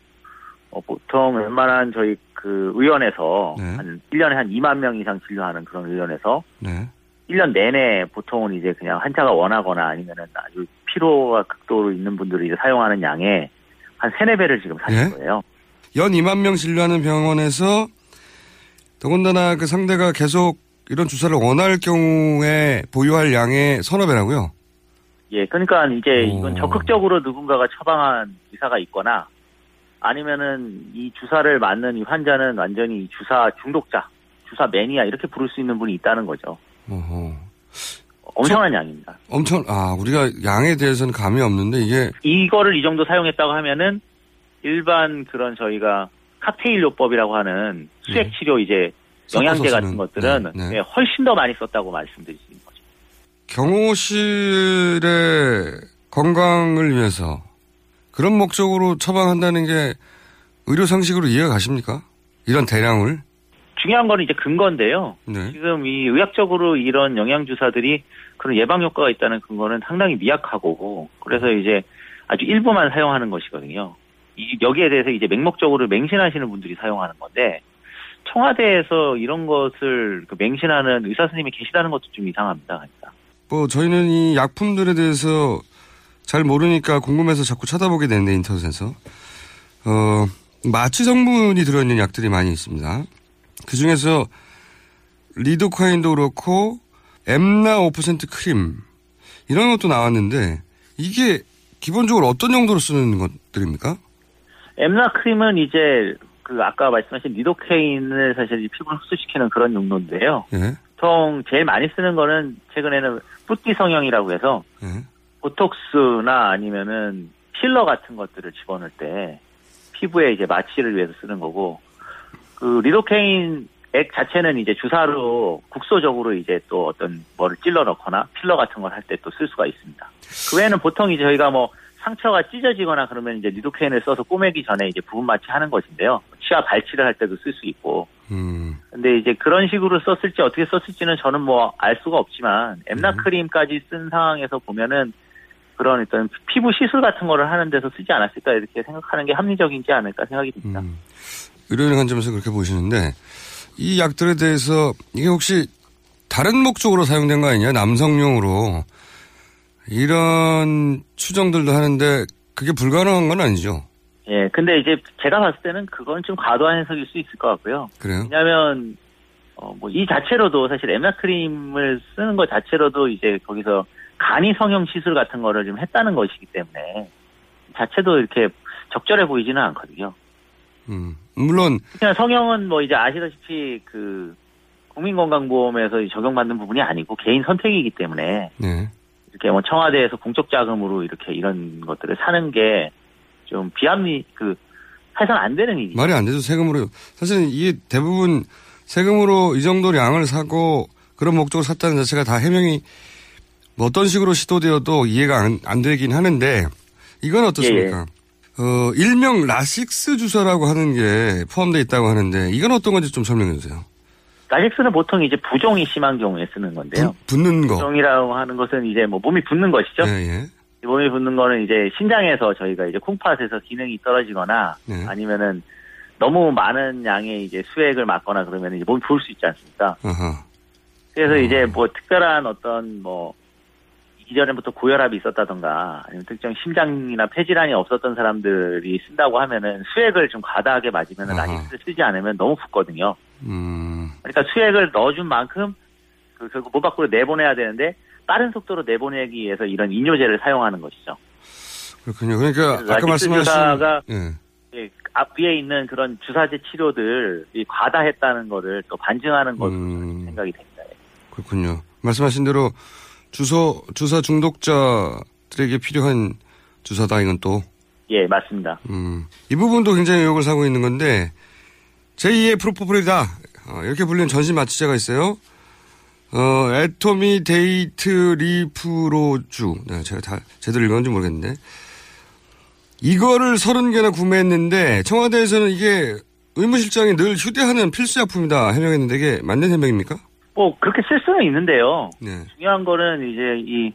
어, 보통 웬만한 저희 그 의원에서 네. 한 1년에 한 2만 명 이상 진료하는 그런 의원에서 네. 1년 내내 보통은 이제 그냥 환자가 원하거나 아니면은 아주 피로가 극도로 있는 분들이 이제 사용하는 양의 한 세네 배를 지금 사는 예? 거예요. 연 2만 명 진료하는 병원에서 더군다나 그 상대가 계속 이런 주사를 원할 경우에 보유할 양의 서너 배라고요? 예, 그러니까 이제 오. 이건 적극적으로 누군가가 처방한 의사가 있거나 아니면은 이 주사를 맞는 이 환자는 완전히 이 주사 중독자, 주사 매니아 이렇게 부를 수 있는 분이 있다는 거죠. 어허. 엄청난 양입니다. 엄청, 아, 우리가 양에 대해서는 감이 없는데 이게, 이거를 이 정도 사용했다고 하면은 일반 그런 저희가 칵테일 요법이라고 하는 수액 치료 이제 영양제 같은 것들은 네, 네. 예, 훨씬 더 많이 썼다고 말씀드릴 수 있는 거죠. 경호실의 건강을 위해서 그런 목적으로 처방한다는 게 의료 상식으로 이해가 가십니까? 이런 대량을? 중요한 거는 이제 근거인데요. 네. 지금 이 의학적으로 이런 영양 주사들이 그런 예방 효과가 있다는 근거는 상당히 미약하고 그래서 이제 아주 일부만 사용하는 것이거든요. 이 여기에 대해서 이제 맹목적으로 맹신하시는 분들이 사용하는 건데 청와대에서 이런 것을 그 맹신하는 의사 선생님이 계시다는 것도 좀 이상합니다. 그러니까. 뭐, 저희는 이 약품들에 대해서 잘 모르니까 궁금해서 자꾸 찾아보게 되는데, 인터넷에서. 어, 마취 성분이 들어있는 약들이 많이 있습니다. 그 중에서 리도카인도 그렇고, 엠나 5% 크림, 이런 것도 나왔는데, 이게 기본적으로 어떤 용도로 쓰는 것들입니까? 엠나 크림은 이제 그 아까 말씀하신 리도케인을 사실 이 피부를 흡수시키는 그런 용도인데요. 예. 보통 제일 많이 쓰는 거는 최근에는 쁘띠 성형이라고 해서 예. 보톡스나 아니면은 필러 같은 것들을 집어넣을 때 피부에 이제 마취를 위해서 쓰는 거고 그 리도케인 액 자체는 이제 주사로 국소적으로 이제 또 어떤 뭐를 찔러 넣거나 필러 같은 걸 할 때 또 쓸 수가 있습니다. 그 외에는 보통 이제 저희가 뭐 상처가 찢어지거나 그러면 이제 리도케인을 써서 꼬매기 전에 이제 부분 마취하는 것인데요. 치아 발치를 할 때도 쓸 수 있고. 음. 근데 이제 그런 식으로 썼을지 어떻게 썼을지는 저는 뭐 알 수가 없지만 엠라 음. 크림까지 쓴 상황에서 보면은 그런 어떤 피부 시술 같은 거를 하는 데서 쓰지 않았을까 이렇게 생각하는 게 합리적이지 않을까 생각이 듭니다. 음. 의료인 관점에서 그렇게 보시는데, 이 약들에 대해서 이게 혹시 다른 목적으로 사용된 거 아니냐? 남성용으로. 이런 추정들도 하는데, 그게 불가능한 건 아니죠. 예, 근데 이제 제가 봤을 때는 그건 좀 과도한 해석일 수 있을 것 같고요. 그래요? 왜냐하면 어, 뭐 이 자체로도 사실 엠나 크림을 쓰는 것 자체로도 이제 거기서 간이 성형 시술 같은 거를 좀 했다는 것이기 때문에 자체도 이렇게 적절해 보이지는 않거든요. 음. 물론, 그냥 성형은 뭐 이제 아시다시피 그 국민건강보험에서 적용받는 부분이 아니고 개인 선택이기 때문에 네. 이렇게 뭐 청와대에서 공적 자금으로 이렇게 이런 것들을 사는 게 좀 비합리 그 해선 안 되는 일이죠. 말이 안 되죠. 세금으로. 사실은 이게 대부분 세금으로 이 정도 량을 사고 그런 목적으로 샀다는 자체가 다 해명이 뭐 어떤 식으로 시도되어도 이해가 안, 안 되긴 하는데 이건 어떻습니까? 어, 일명 라식스 주사라고 하는 게 포함되어 있다고 하는데 이건 어떤 건지 좀 설명해 주세요. 라식스는 보통 이제 부종이 심한 경우에 쓰는 건데요. 붓는 거. 부종이라고 하는 것은 이제 뭐 몸이 붓는 것이죠. 예, 예. 이 몸이 붓는 거는 이제 신장에서 저희가 이제 콩팥에서 기능이 떨어지거나 네. 아니면은 너무 많은 양의 이제 수액을 맞거나 그러면 이제 몸이 부을 수 있지 않습니까? 아하. 그래서 이제 뭐 특별한 어떤 뭐 이전에부터 고혈압이 있었다던가 아니면 특정 심장이나 폐질환이 없었던 사람들이 쓴다고 하면은 수액을 좀 과다하게 맞으면. 라식스를 쓰지 않으면 너무 붓거든요. 음. 그러니까 수액을 넣어준 만큼 그 결국 몸 밖으로 내보내야 되는데 빠른 속도로 내보내기 위해서 이런 이뇨제를 사용하는 것이죠. 그렇군요. 그러니까 아까 말씀하신 주사가 예. 예, 앞 위에 있는 그런 주사제 치료들이 과다했다는 거를 또 반증하는 것으로 음. 생각이 됩니다. 그렇군요. 말씀하신 대로 주소 주사 중독자들에게 필요한 주사다 이건 또 예, 맞습니다. 음, 이 부분도 굉장히 의혹을 사고 있는 건데 제2의 프로포폴이다 어, 이렇게 불리는 전신 마취제가 있어요. 어, 애토미 데이트 리프로주. 네, 제가 다 제대로 읽었는지 모르겠는데. 이거를 30개나 구매했는데 청와대에서는 이게 의무실장이 늘 휴대하는 필수약품이다 해명했는데 이게 맞는 해명입니까? 뭐 그렇게 쓸 수는 있는데요. 네. 중요한 거는 이제 이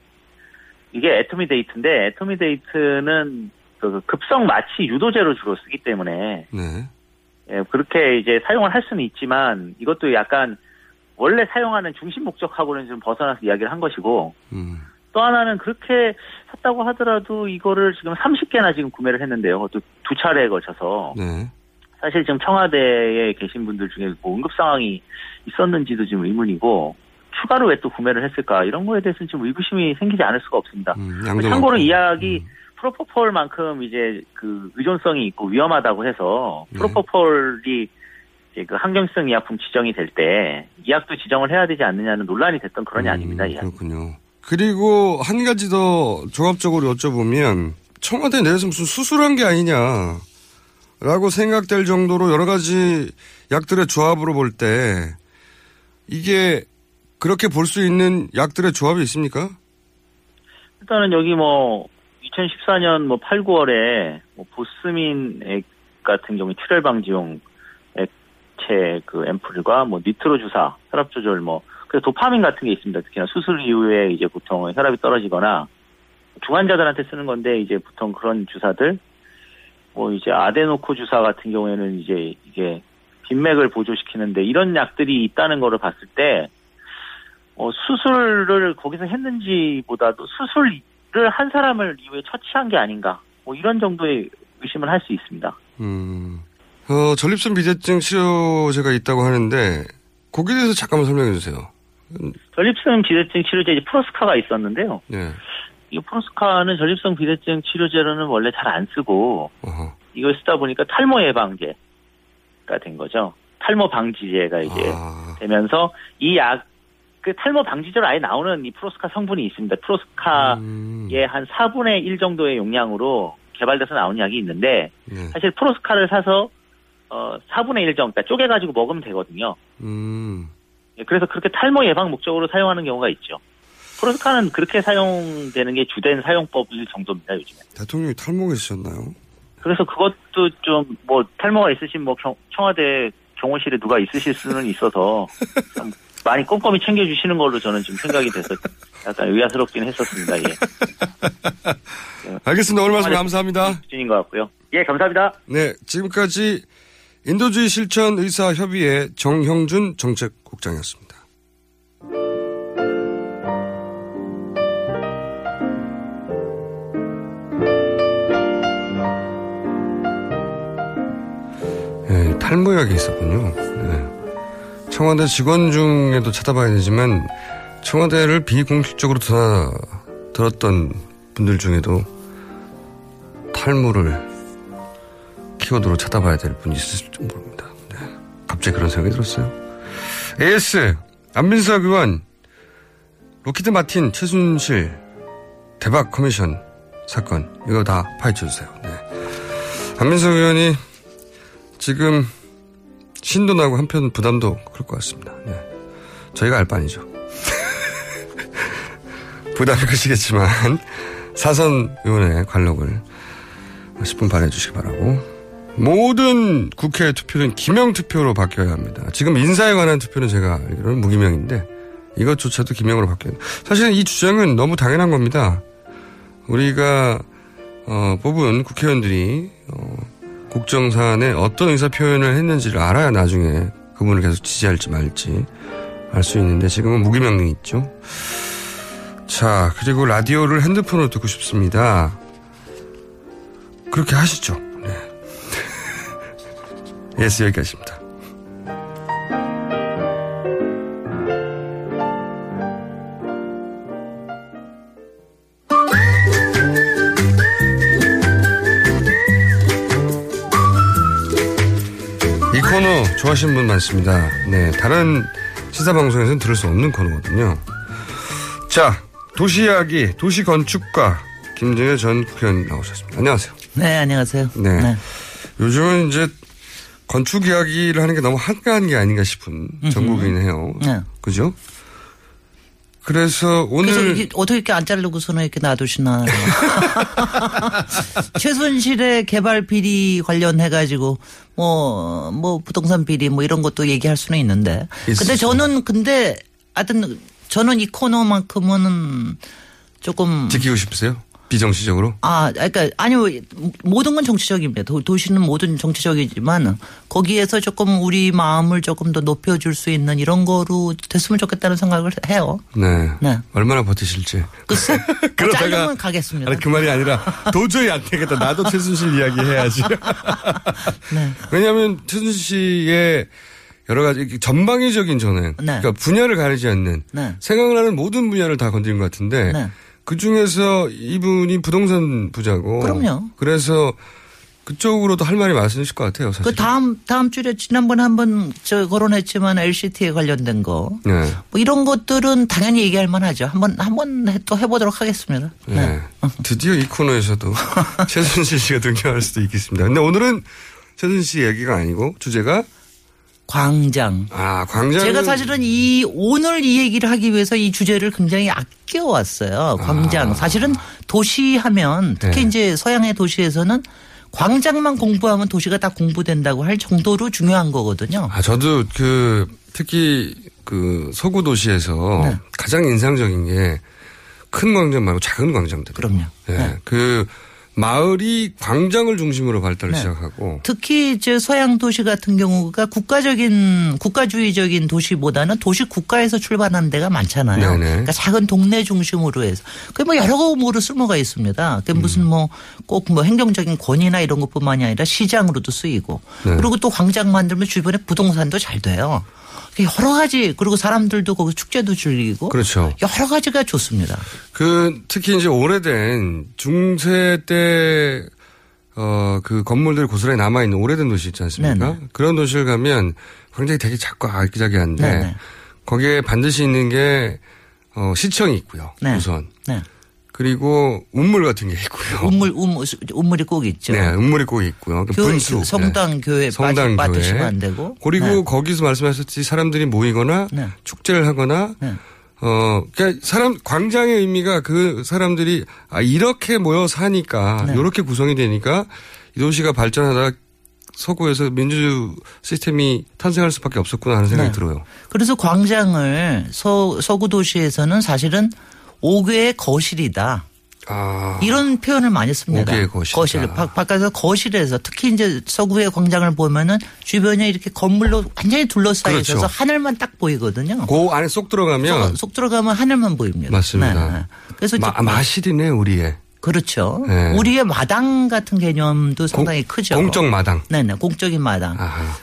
이게 애토미 데이트인데 애토미 데이트는 그 급성 마취 유도제로 주로 쓰기 때문에 네. 예, 그렇게 이제 사용을 할 수는 있지만 이것도 약간 원래 사용하는 중심 목적하고는 좀 벗어나서 이야기를 한 것이고 음. 또 하나는 그렇게 샀다고 하더라도 이거를 지금 30개나 지금 구매를 했는데요. 그것도 두 차례에 걸쳐서 네. 사실 지금 청와대에 계신 분들 중에 뭐 응급 상황이 있었는지도 지금 의문이고 추가로 왜 또 구매를 했을까 이런 거에 대해서는 좀 의구심이 생기지 않을 수가 없습니다. 양도 참고로 많고. 이 약이 프로포폴만큼 이제 그 의존성이 있고 위험하다고 해서 네. 프로포폴이 이제 그 항정성 의약품 지정이 될 때 이 약도 지정을 해야 되지 않느냐는 논란이 됐던 그런 게 아닙니다. 음, 그렇군요. 그리고 한 가지 더 종합적으로 여쭤보면 청와대 내에서 무슨 수술한 게 아니냐라고 생각될 정도로 여러 가지 약들의 조합으로 볼 때 이게 그렇게 볼 수 있는 약들의 조합이 있습니까? 일단은 여기 뭐 2014년 뭐 8, 9월에 뭐 보스민 액 같은 경우 출혈 방지용 액체 그 앰플과 뭐 니트로 주사, 혈압 조절 뭐 그래서 도파민 같은 게 있습니다. 특히나 수술 이후에 이제 보통 혈압이 떨어지거나 중환자들한테 쓰는 건데 이제 보통 그런 주사들 뭐 이제 아데노코 주사 같은 경우에는 이제 이게 빈맥을 보조시키는데 이런 약들이 있다는 거를 봤을 때 어, 수술을 거기서 했는지보다도 수술을 한 사람을 이후에 처치한 게 아닌가 뭐 이런 정도의 의심을 할 수 있습니다. 음. 어, 전립선 비대증 치료제가 있다고 하는데 거기에 대해서 잠깐만 설명해 주세요. 전립선 비대증 치료제 이제 프로스카가 있었는데요. 네. 이 프로스카는 전립선 비대증 치료제로는 원래 잘 안 쓰고 이걸 쓰다 보니까 탈모 예방제가 된 거죠. 탈모 방지제가 이제 되면서 이 약 그 탈모 방지제로 아예 나오는 이 프로스카 성분이 있습니다. 프로스카의 한 4분의 1 정도의 용량으로 개발돼서 나온 약이 있는데 네. 사실 프로스카를 사서 어 4분의 1 정도 그러니까 쪼개 가지고 먹으면 되거든요. 음. 예, 그래서 그렇게 탈모 예방 목적으로 사용하는 경우가 있죠. 프로스카는 그렇게 사용되는 게 주된 사용법일 정도입니다, 요즘에. 대통령이 탈모가 있으셨나요? 그래서 그것도 좀 뭐 탈모가 있으신 뭐 경- 청와대 경호실에 누가 있으실 수는 있어서 <laughs> 참 많이 꼼꼼히 챙겨주시는 걸로 저는 지금 생각이 돼서 약간 의아스럽긴 했었습니다. 예. <laughs> 알겠습니다. 오늘 말씀 감사합니다. 수준인 것 같고요. 예, 감사합니다. 네, 지금까지 인도주의 실천 의사 협의회 정형준 정책국장이었습니다. 네, 탈모 약이 있었군요. 네. 청와대 직원 중에도 찾아봐야 되지만 청와대를 비공식적으로 드나, 들었던 분들 중에도 탈모를 키워드로 찾아봐야 될 분이 있을지 모릅니다. 네. 갑자기 그런 생각이 들었어요. AS 안민석 의원 록히드 마틴 최순실 대박 커미션 사건 이거 다 파헤쳐 주세요. 네. 안민석 의원이 지금 신도 나고 한편 부담도 클 것 같습니다. 네. 저희가 알 바 아니죠. <laughs> 부담이 크시겠지만 사선 의원의 관록을 10분 발휘해 주시기 바라고 모든 국회 투표는 기명 투표로 바뀌어야 합니다. 지금 인사에 관한 투표는 제가 알기로는 무기명인데 이것조차도 기명으로 바뀌어야 합니다. 사실 이 주장은 너무 당연한 겁니다. 우리가 어, 뽑은 국회의원들이 어, 국정 사안에 어떤 의사 표현을 했는지를 알아야 나중에 그분을 계속 지지할지 말지 알 수 있는데 지금은 무기명이 있죠. 자 그리고 라디오를 핸드폰으로 듣고 싶습니다. 그렇게 하시죠. 네. <laughs> yes 여기까지입니다. 좋아하시는 분 많습니다. 네, 다른 시사 방송에서는 들을 수 없는 코너거든요. 자, 도시 이야기, 도시 건축가 김정혜 전 국회의원 나오셨습니다. 안녕하세요. 네, 안녕하세요. 네. 요즘은 이제 건축 이야기를 하는 게 너무 한가한 게 아닌가 싶은 전국이긴 해요. 네. 그죠? 그래서 오늘 그래서 이게 어떻게 이렇게 안 자르고서는 이렇게 놔두시나. <laughs> 최순실의 개발 비리 관련해 가지고 뭐, 뭐 부동산 비리 뭐 이런 것도 얘기할 수는 있는데. 근데 있으시죠. 저는 근데 하여튼 저는 이 코너만큼은 조금 지키고 싶으세요? 비정치적으로? 아, 그러니까 아니요 모든 건 정치적입니다. 도, 도시는 모든 정치적이지만 거기에서 조금 우리 마음을 조금 더 높여줄 수 있는 이런 거로 됐으면 좋겠다는 생각을 해요. 네. 네. 얼마나 버티실지. 글쎄, <laughs> 그러다가- 가겠습니다. 아니, 그 말이 아니라 도저히 안 되겠다. 나도 최순실 이야기 해야지. <laughs> 네. 왜냐하면 최순실 씨의 여러 가지 전방위적인 전행, 그러니까 분야를 가리지 않는 네. 생각나는 모든 분야를 다 건드린 것 같은데 네. 그 중에서 이분이 부동산 부자고 그럼요. 그래서 그쪽으로도 할 말이 많으실 것 같아요. 사실. 그 다음 다음 주에 지난번에 한번 저 거론했지만 LCT에 관련된 거. 네. 뭐 이런 것들은 당연히 얘기할 만하죠. 한번 한번 또 해보도록 하겠습니다. 네. <laughs> 드디어 이 코너에서도 <laughs> 최순실 씨가 등장할 수도 있겠습니다. 근데 오늘은 최순실 씨 얘기가 아니고 주제가 광장. 아, 광장. 제가 사실은 이 오늘 이 얘기를 하기 위해서 이 주제를 굉장히 아껴왔어요. 광장. 사실은 도시하면 특히 네. 이제 서양의 도시에서는 광장만 공부하면 도시가 다 공부된다고 할 정도로 중요한 거거든요. 아, 저도 그 특히 그 서구 도시에서 네. 가장 인상적인 게 큰 광장 말고 작은 광장들. 그럼요. 네. 그 마을이 광장을 중심으로 발달을 네. 시작하고 특히 이제 서양 도시 같은 경우가 국가적인 국가주의적인 도시보다는 도시 국가에서 출발하는 데가 많잖아요. 네네. 그러니까 작은 동네 중심으로 해서 그 뭐 여러 모로 쓸모가 있습니다. 그 무슨 음. 뭐꼭뭐 행정적인 권위나 이런 것뿐만이 아니라 시장으로도 쓰이고 네. 그리고 또 광장 만들면 주변에 부동산도 잘 돼요. 여러 가지 그리고 사람들도 거기 축제도 즐기고 그렇죠. 여러 가지가 좋습니다. 그 특히 이제 오래된 중세 때 어, 그 건물들이 고스란히 남아있는 오래된 도시 있지 않습니까? 네네. 그런 도시를 가면 굉장히 되게 작고 아기자기한데 네네. 거기에 반드시 있는 게 어, 시청이 있고요. 네. 우선. 네. 그리고 운물 같은 게 있고요. 운물 운물 운물이 꼭 있죠. 네, 운물이 꼭 있고요. 그 교회, 분수. 성당 교회 성당 빠지, 교회. 안 되고. 그리고 네. 거기서 말씀하셨듯이 사람들이 모이거나 네. 축제를 하거나 네. 어, 그러니까 사람 광장의 의미가 그 사람들이 아 이렇게 모여 사니까 네. 이렇게 구성이 되니까 이 도시가 발전하다 서구에서 민주 시스템이 탄생할 수밖에 없었구나 하는 생각이 네. 들어요. 그래서 광장을 서, 서구 도시에서는 사실은 옥외의 거실이다. 아. 이런 표현을 많이 씁니다. 옥외의. 거실. 바, 바깥에서 거실에서 특히 이제 서구의 광장을 보면은 주변에 이렇게 건물로 완전히 둘러싸여 그렇죠. 있어서 하늘만 딱 보이거든요. 그 안에 쏙 들어가면 속, 속 들어가면 하늘만 보입니다. 맞습니다. 네, 네. 그래서 마, 마실이네 우리의. 그렇죠. 네. 우리의 마당 같은 개념도 상당히 크죠. 공적 마당. 네네, 공적인 마당.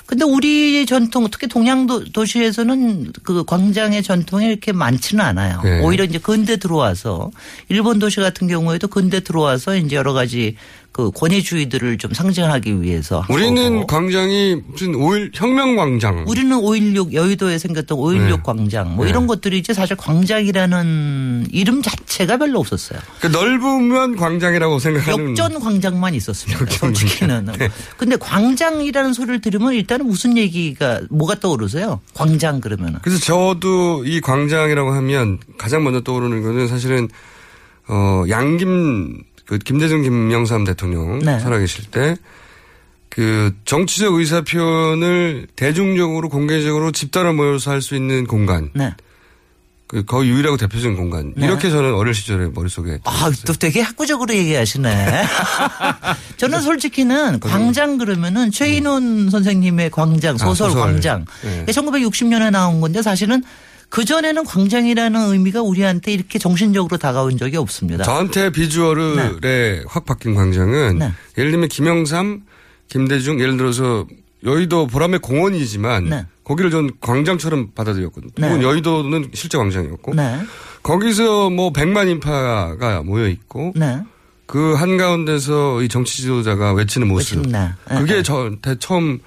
근데 우리 전통, 특히 동양도 도시에서는 그 광장의 전통이 이렇게 많지는 않아요. 네. 오히려 이제 근대 들어와서 일본 도시 같은 경우에도 근대 들어와서 이제 여러 가지 그 권위주의들을 좀 상징하기 위해서. 한 우리는. 광장이 무슨 오일 혁명 광장. 우리는 5.16 여의도에 생겼던 5.16 네. 광장 뭐 네. 이런 것들이 이제 사실 광장이라는 이름 자체가 별로 없었어요. 그 넓으면 광장이라고 생각하는. 역전 광장만 있었습니다. 솔직히는. 근데 광장이라는 소리를 들으면 일단은 무슨 얘기가 뭐가 떠오르세요? 광장 그러면은. 그래서 저도 이 광장이라고 하면 가장 먼저 떠오르는 거는 사실은 어 양김 그 김대중 김영삼 대통령 네. 살아계실 때 그 정치적 의사 표현을 대중적으로 공개적으로 집단을 모여서 할 수 있는 공간. 네. 그 거의 유일하고 대표적인 공간. 네. 이렇게 저는 어릴 시절에 머릿속에 아, 또 되게 학구적으로 얘기하시네. <laughs> 저는 솔직히는 광장 그러면은 최인원 선생님의 광장, 소설, 아, 소설. 광장. 네. 1960년에 나온 건데 사실은 그전에는 광장이라는 의미가 우리한테 이렇게 정신적으로 다가온 적이 없습니다. 저한테 비주얼에 확 바뀐 광장은 네. 예를 들면 김영삼, 김대중 예를 들어서 여의도 보람의 공원이지만 네. 거기를 전 광장처럼 받아들였거든요. 네. 물론 여의도는 실제 광장이었고 네. 거기서 뭐 백만 인파가 모여 있고 네. 그 한가운데서 이 정치 지도자가 외치는 모습 외칩니다. 네. 그게 네. 저한테 처음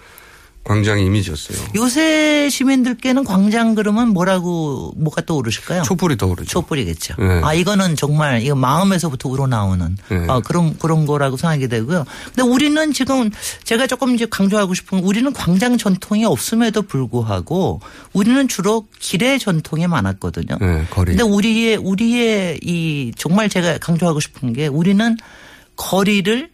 광장의 이미지였어요. 요새 시민들께는 광장 그러면 뭐라고 뭐가 떠오르실까요? 촛불이 떠오르죠. 촛불이겠죠. 네. 아 이거는 정말 이거 마음에서부터 우러나오는 네. 아, 그런 그런 거라고 생각이 되고요. 근데 우리는 지금 제가 조금 이제 강조하고 싶은 건 우리는 광장 전통이 없음에도 불구하고 우리는 주로 길의 전통이 많았거든요. 네, 거리. 근데 우리의 우리의 이 정말 제가 강조하고 싶은 게 우리는 거리를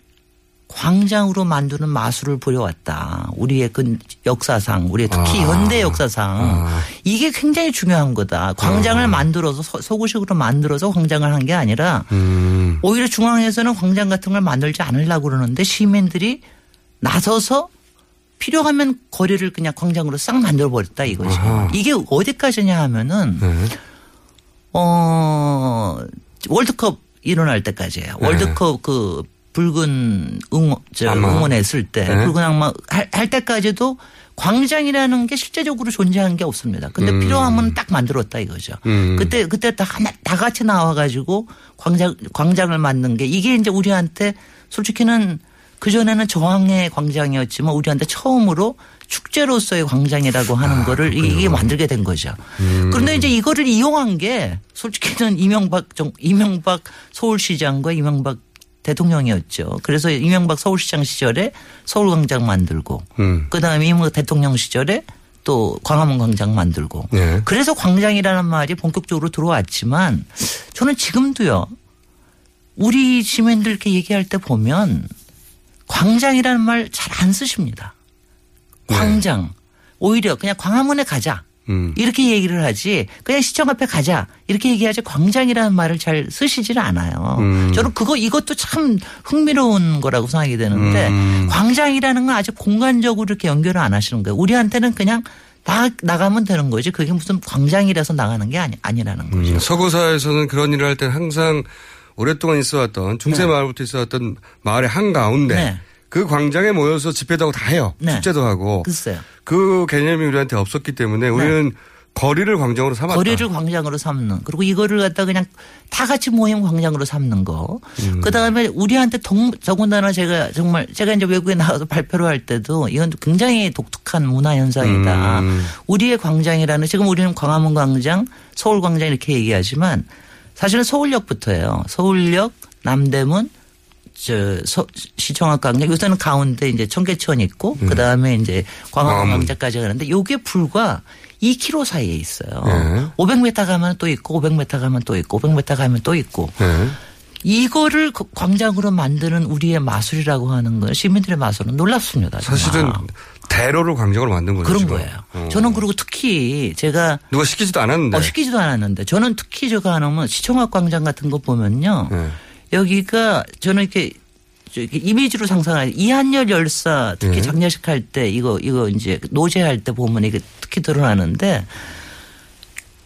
광장으로 만드는 마술을 부려왔다. 우리의 그 역사상, 우리의 특히 아. 현대 역사상 이게 굉장히 중요한 거다. 광장을 만들어서 서- 서구식으로 만들어서 광장을 한 게 아니라 음. 오히려 중앙에서는 광장 같은 걸 만들지 않으려고 그러는데 시민들이 나서서 필요하면 거리를 그냥 광장으로 싹 만들어 버렸다 이거지. 이게 어디까지냐 하면은 네. 어 월드컵 일어날 때까지예요. 네. 월드컵 그 붉은 응원 저 악마. 응원했을 때 네. 붉은 악마 할, 할 때까지도 광장이라는 게 실제적으로 존재한 게 없습니다. 근데 음. 필요하면 딱 만들었다 이거죠. 음. 그때 그때 다, 하나- 다 같이 나와 가지고 광장 광장을 만든 게 이게 이제 우리한테 솔직히는 그 전에는 저항의 광장이었지만 우리한테 처음으로 축제로서의 광장이라고 하는 거를 이게 만들게 된 거죠. 음. 그런데 이제 이거를 이용한 게 솔직히는 이명박 정 이명박 서울시장과 이명박 대통령이었죠. 그래서 이명박 서울시장 시절에 서울광장 만들고 음. 그다음에 이명박 대통령 시절에 또 광화문 광장 만들고 네. 그래서 광장이라는 말이 본격적으로 들어왔지만 저는 지금도요. 우리 시민들 이렇게 얘기할 때 보면 광장이라는 말 잘 안 쓰십니다. 광장. 오히려 그냥 광화문에 가자. 음. 이렇게 얘기를 하지 그냥 시청 앞에 가자 이렇게 얘기하지 광장이라는 말을 잘 쓰시질 않아요. 음. 저는 그거 이것도 참 흥미로운 거라고 생각이 되는데 음. 광장이라는 건 아직 공간적으로 이렇게 연결을 안 하시는 거예요. 우리한테는 그냥 나 나가면 되는 거지 그게 무슨 광장이라서 나가는 게 아니 아니라는 거죠. 음, 서구사에서는 그런 일을 할 때 항상 오랫동안 있어 왔던 중세 네. 마을부터 있어 왔던 마을의 한 가운데 네. 그 광장에 모여서 집회도 하고 다 해요. 네. 축제도 하고. 글쎄요. 그 개념이 우리한테 없었기 때문에 우리는 거리를 광장으로 삼았다. 거리를 광장으로 삼는 그리고 이거를 갖다 그냥 다 같이 모임 광장으로 삼는 거. 음. 그 다음에 우리한테 동, 더군다나 제가 정말 제가 이제 외국에 나가서 발표를 할 때도 이건 굉장히 독특한 문화 현상이다. 음. 우리의 광장이라는 지금 우리는 광화문 광장, 서울 광장 이렇게 얘기하지만 사실은 서울역부터예요. 서울역, 남대문, 저 서, 시청 앞 광장 요새는 가운데 이제 청계천 있고 그 다음에 이제 광화문. 광장까지 가는데 요게 불과 2km 사이에 있어요. 네. 500m 가면 또 있고 500m 가면 또 있고 500m 가면 또 있고 네. 이거를 그 광장으로 만드는 우리의 마술이라고 하는 건 시민들의 마술은 놀랍습니다. 정말. 사실은 대로를 광장으로 만든 거죠. 그런 지금. 거예요. 어. 저는 그리고 특히 제가 누가 시키지도 않았는데. 어, 시키지도 않았는데 저는 특히 제가 하면 시청 앞 광장 같은 거 보면요. 네. 여기가 저는 이렇게 이미지로 상상할 이한열 열사 특히 네. 장례식 할 때 이거 이거 이제 노제할 때 보면 이게 특히 드러나는데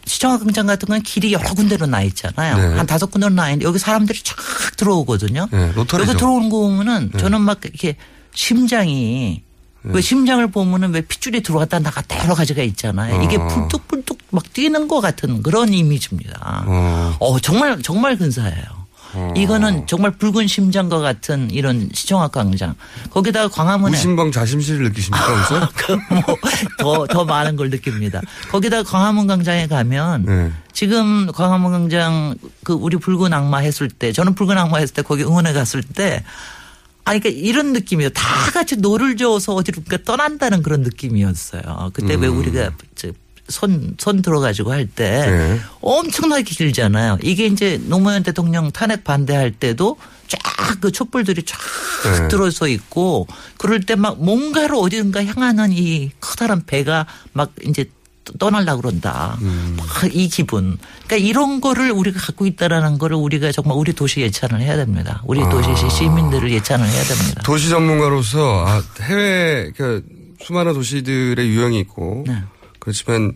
시청 광장 같은 건 길이 여러 군데로 나 있잖아요. 네. 한 다섯 군데로 나 있는데 여기 사람들이 쫙 들어오거든요. 네, 로터리죠. 여기 들어오는 거 보면은 네. 저는 막 이렇게 심장이 왜 심장을 보면은 왜 핏줄이 들어갔다 나갔다 여러 가지가 있잖아요. 이게 어. 불뚝불뚝 막 뛰는 것 같은 그런 이미지입니다. 어. 어, 정말 정말 근사해요. 이거는 정말 붉은 심장과 같은 이런 시청학 광장. 거기다가 광화문에 우심방 자심실을 느끼십니까, 여기서? <laughs> 더, 더 많은 걸 느낍니다. 거기다가 광화문 광장에 가면 네. 지금 광화문 광장 그 우리 붉은 악마 했을 때 저는 붉은 악마 했을 때 거기 응원해 갔을 때 아니, 그러니까 이런 느낌이에요. 다 같이 노를 저어서 어디로 그러니까 떠난다는 그런 느낌이었어요. 그때 왜 음. 우리가 저 손, 손 들어가지고 할때 네. 엄청나게 길잖아요. 이게 이제 노무현 대통령 탄핵 반대할 때도 쫙 그 촛불들이 쫙 네. 들어서 있고 그럴 때 막 뭔가로 어딘가 향하는 이 커다란 배가 막 이제 떠날라 그런다. 음. 막이 기분. 그러니까 이런 거를 우리가 갖고 있다라는 거를 우리가 정말 우리 도시 예찬을 해야 됩니다. 우리 아. 도시 시민들을 예찬을 해야 됩니다. 도시 전문가로서 아, 해외 그 수많은 도시들의 유형이 있고 네. 그렇지만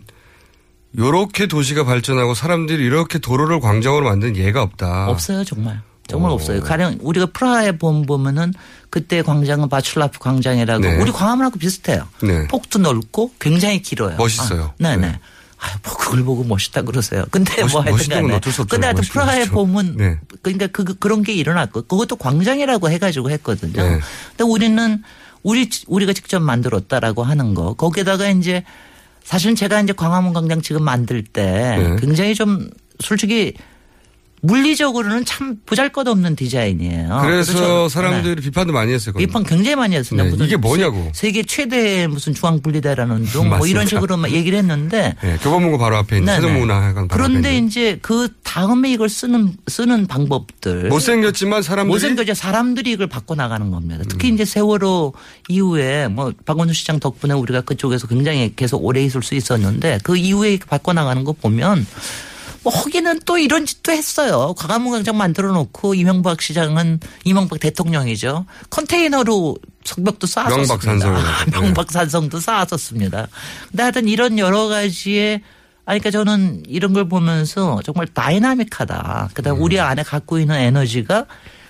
요렇게 도시가 발전하고 사람들이 이렇게 도로를 광장으로 만든 예가 없다. 없어요, 정말. 정말 오. 없어요. 가령 우리가 프라하에 본 보면은 그때 광장은 바출라프 광장이라고 네. 우리 광화문하고 비슷해요. 네. 폭도 넓고 굉장히 길어요. 멋있어요. 아, 네네. 네. 아유, 뭐 그걸 보고 멋있다 그러세요. 근데 멋있- 뭐 하여튼 간에. 근데 하여튼 프라하에. 보면 네. 그러니까 그, 그런 게 일어났고 그것도 광장이라고 해가지고 했거든요. 네. 근데 우리는 우리 우리가 직접 만들었다라고 하는 거 거기에다가 이제 사실은 제가 이제 광화문 광장 지금 만들 때 네. 굉장히 좀 솔직히 물리적으로는 참 보잘것없는 디자인이에요. 그래서 저- 사람들이 네. 비판도 많이 했어요. 비판 굉장히 많이 했습니다. 네, 무슨 이게 뭐냐고. 세, 계 최대의 무슨 중앙 분리대라는 등뭐 이런. 식으로 막 얘기를 했는데 네, 교보문고 바로 앞에 있는 네네. 세종문화회관 바로 앞에 그런데. 이제 그 다음에 이걸 쓰는 쓰는 방법들 못생겼지만 사람들이 못생겨져 사람들이 이걸 바꿔 나가는 겁니다. 특히 음. 이제 세월호 이후에 뭐 박원순 시장 덕분에 우리가 그쪽에서 굉장히 계속 오래 있을 수 있었는데 그 이후에 바꿔 나가는 거 보면 뭐 허기는 또 이런 짓도 했어요. 광화문 광장 만들어 놓고 이명박 시장은 이명박 대통령이죠. 컨테이너로 성벽도 쌓았었습니다. 명박산성. 네. 명박산성도 쌓았었습니다. 근데 하여튼 이런 여러 가지의 아니, 그러니까 저는 이런 걸 보면서 정말 다이나믹하다. 그다음 음. 우리 안에 갖고 있는 에너지가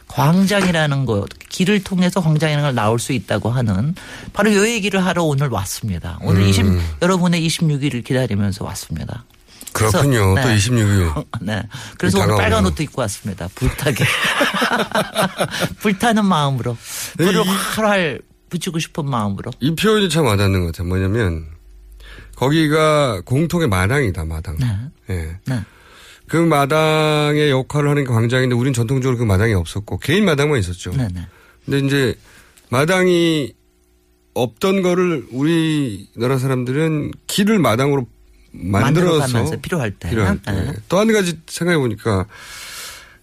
광장이라는 거, 길을 통해서 광장이라는 걸 나올 수 있다고 하는 바로 요 얘기를 하러 오늘 왔습니다. 오늘 음. 20, 여러분의 26일을 기다리면서 왔습니다. 그렇군요. 또 네. 26일. 네. 그래서 오늘. 빨간 옷도 입고 왔습니다. 불타게. <laughs> 불타는 마음으로. 불을 활활 붙이고 싶은 마음으로. 이 표현이 참 와닿는 것 같아요. 뭐냐면 거기가 공통의 마당이다 마당. 네. 예. 네. 그 마당의 역할을 하는 게 광장인데 우린 전통적으로 그 마당이 없었고 개인 마당만 있었죠. 네, 네. 근데 이제 마당이 없던 거를 우리나라 사람들은 길을 마당으로 만들어서 필요할 때. 필요할 때. 네. 또한 가지 생각해 보니까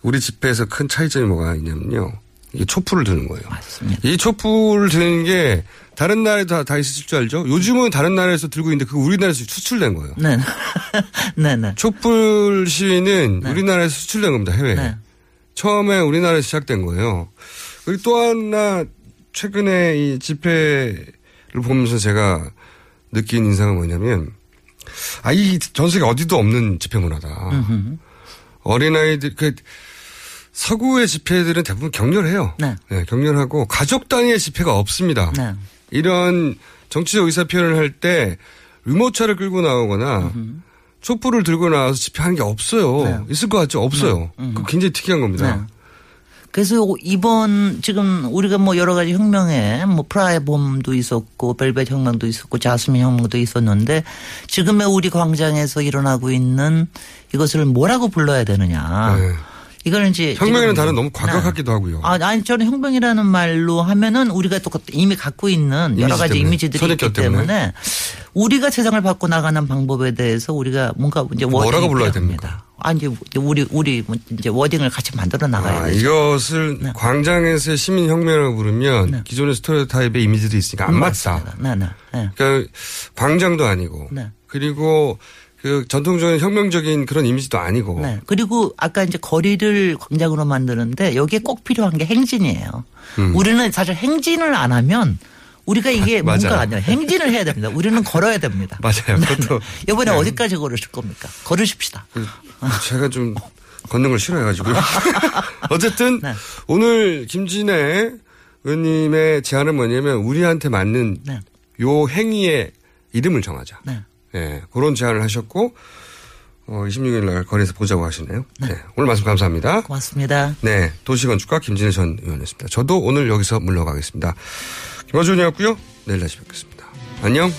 우리 집회에서 큰 차이점이 뭐가 있냐면요. 이게 촛불을 드는 거예요. 맞습니다. 이 촛불을 드는 게 다른 나라에 다, 다 있을 줄 알죠? 요즘은 다른 나라에서 들고 있는데 그거 우리나라에서 수출된 거예요. 네. <laughs> 네, 네. 촛불 시위는 우리나라에서 수출된 겁니다, 해외에. 네. 처음에 우리나라에서 시작된 거예요. 그리고 또 하나, 최근에 이 집회를 보면서 제가 느낀 인상은 뭐냐면, 아, 이 전 세계 어디도 없는 집회 문화다. 음흠. 어린아이들, 그, 서구의 집회들은 대부분 격렬해요. 네. 격렬하고 가족 단위의 집회가 없습니다. 네. 이런 정치적 의사 표현을 할 때 유모차를 끌고 나오거나 촛불을 들고 나와서 집회하는 게 없어요. 네. 있을 것 같죠? 없어요. 그거 굉장히 특이한 겁니다. 네. 그래서 이번 지금 우리가 뭐 여러 가지 혁명에 뭐 프라의 봄도 있었고 벨벳 혁명도 있었고 자스민 혁명도 있었는데 지금의 우리 광장에서 일어나고 있는 이것을 뭐라고 불러야 되느냐. 이거는 이제 네. 혁명이라는 단어 너무 과격하기도 하고요. 아, 아니 저는 혁명이라는 말로 하면은 우리가 또 이미 갖고 있는 여러 이미지 가지 때문에. 이미지들이 있기 때문에. 때문에 우리가 세상을 바꿔 나가는 방법에 대해서 우리가 뭔가 이제 뭐라고 불러야 필요합니다. 아 이제 우리 우리 뭐 이제 워딩을 같이 만들어 나가야 아, 되죠. 이것을 네. 광장에서의 시민 혁명이라고 부르면 기존의 스토리오타입의 이미지도 있으니까 안 맞다. 네, 네. 네. 그러니까 광장도 아니고 네. 그리고 그 전통적인 혁명적인 그런 이미지도 아니고 네. 그리고 아까 이제 거리를 광장으로 만드는데 여기에 꼭 필요한 게 행진이에요. 음. 우리는 사실 행진을 안 하면 우리가 이게 <laughs> 맞아요. 뭔가 아니라 행진을 해야 됩니다. 우리는 걸어야 됩니다. <laughs> 맞아요. 그것도 이번에 네. 어디까지 걸으실 겁니까? 걸으십시다. 그 제가 좀 걷는 걸 싫어해가지고요. <laughs> 어쨌든 네. 오늘 김진애 의원님의 제안은 뭐냐면 우리한테 맞는 네. 요 행위의 이름을 정하자. 네. 예, 그런 제안을 하셨고 어, 26일 날 거리에서 보자고 하시네요. 네. 오늘 말씀 감사합니다. 고맙습니다. 네, 도시건축가 김진애 전 의원이었습니다. 저도 오늘 여기서 물러가겠습니다. 김어준이었고요. 내일 다시 뵙겠습니다. 안녕.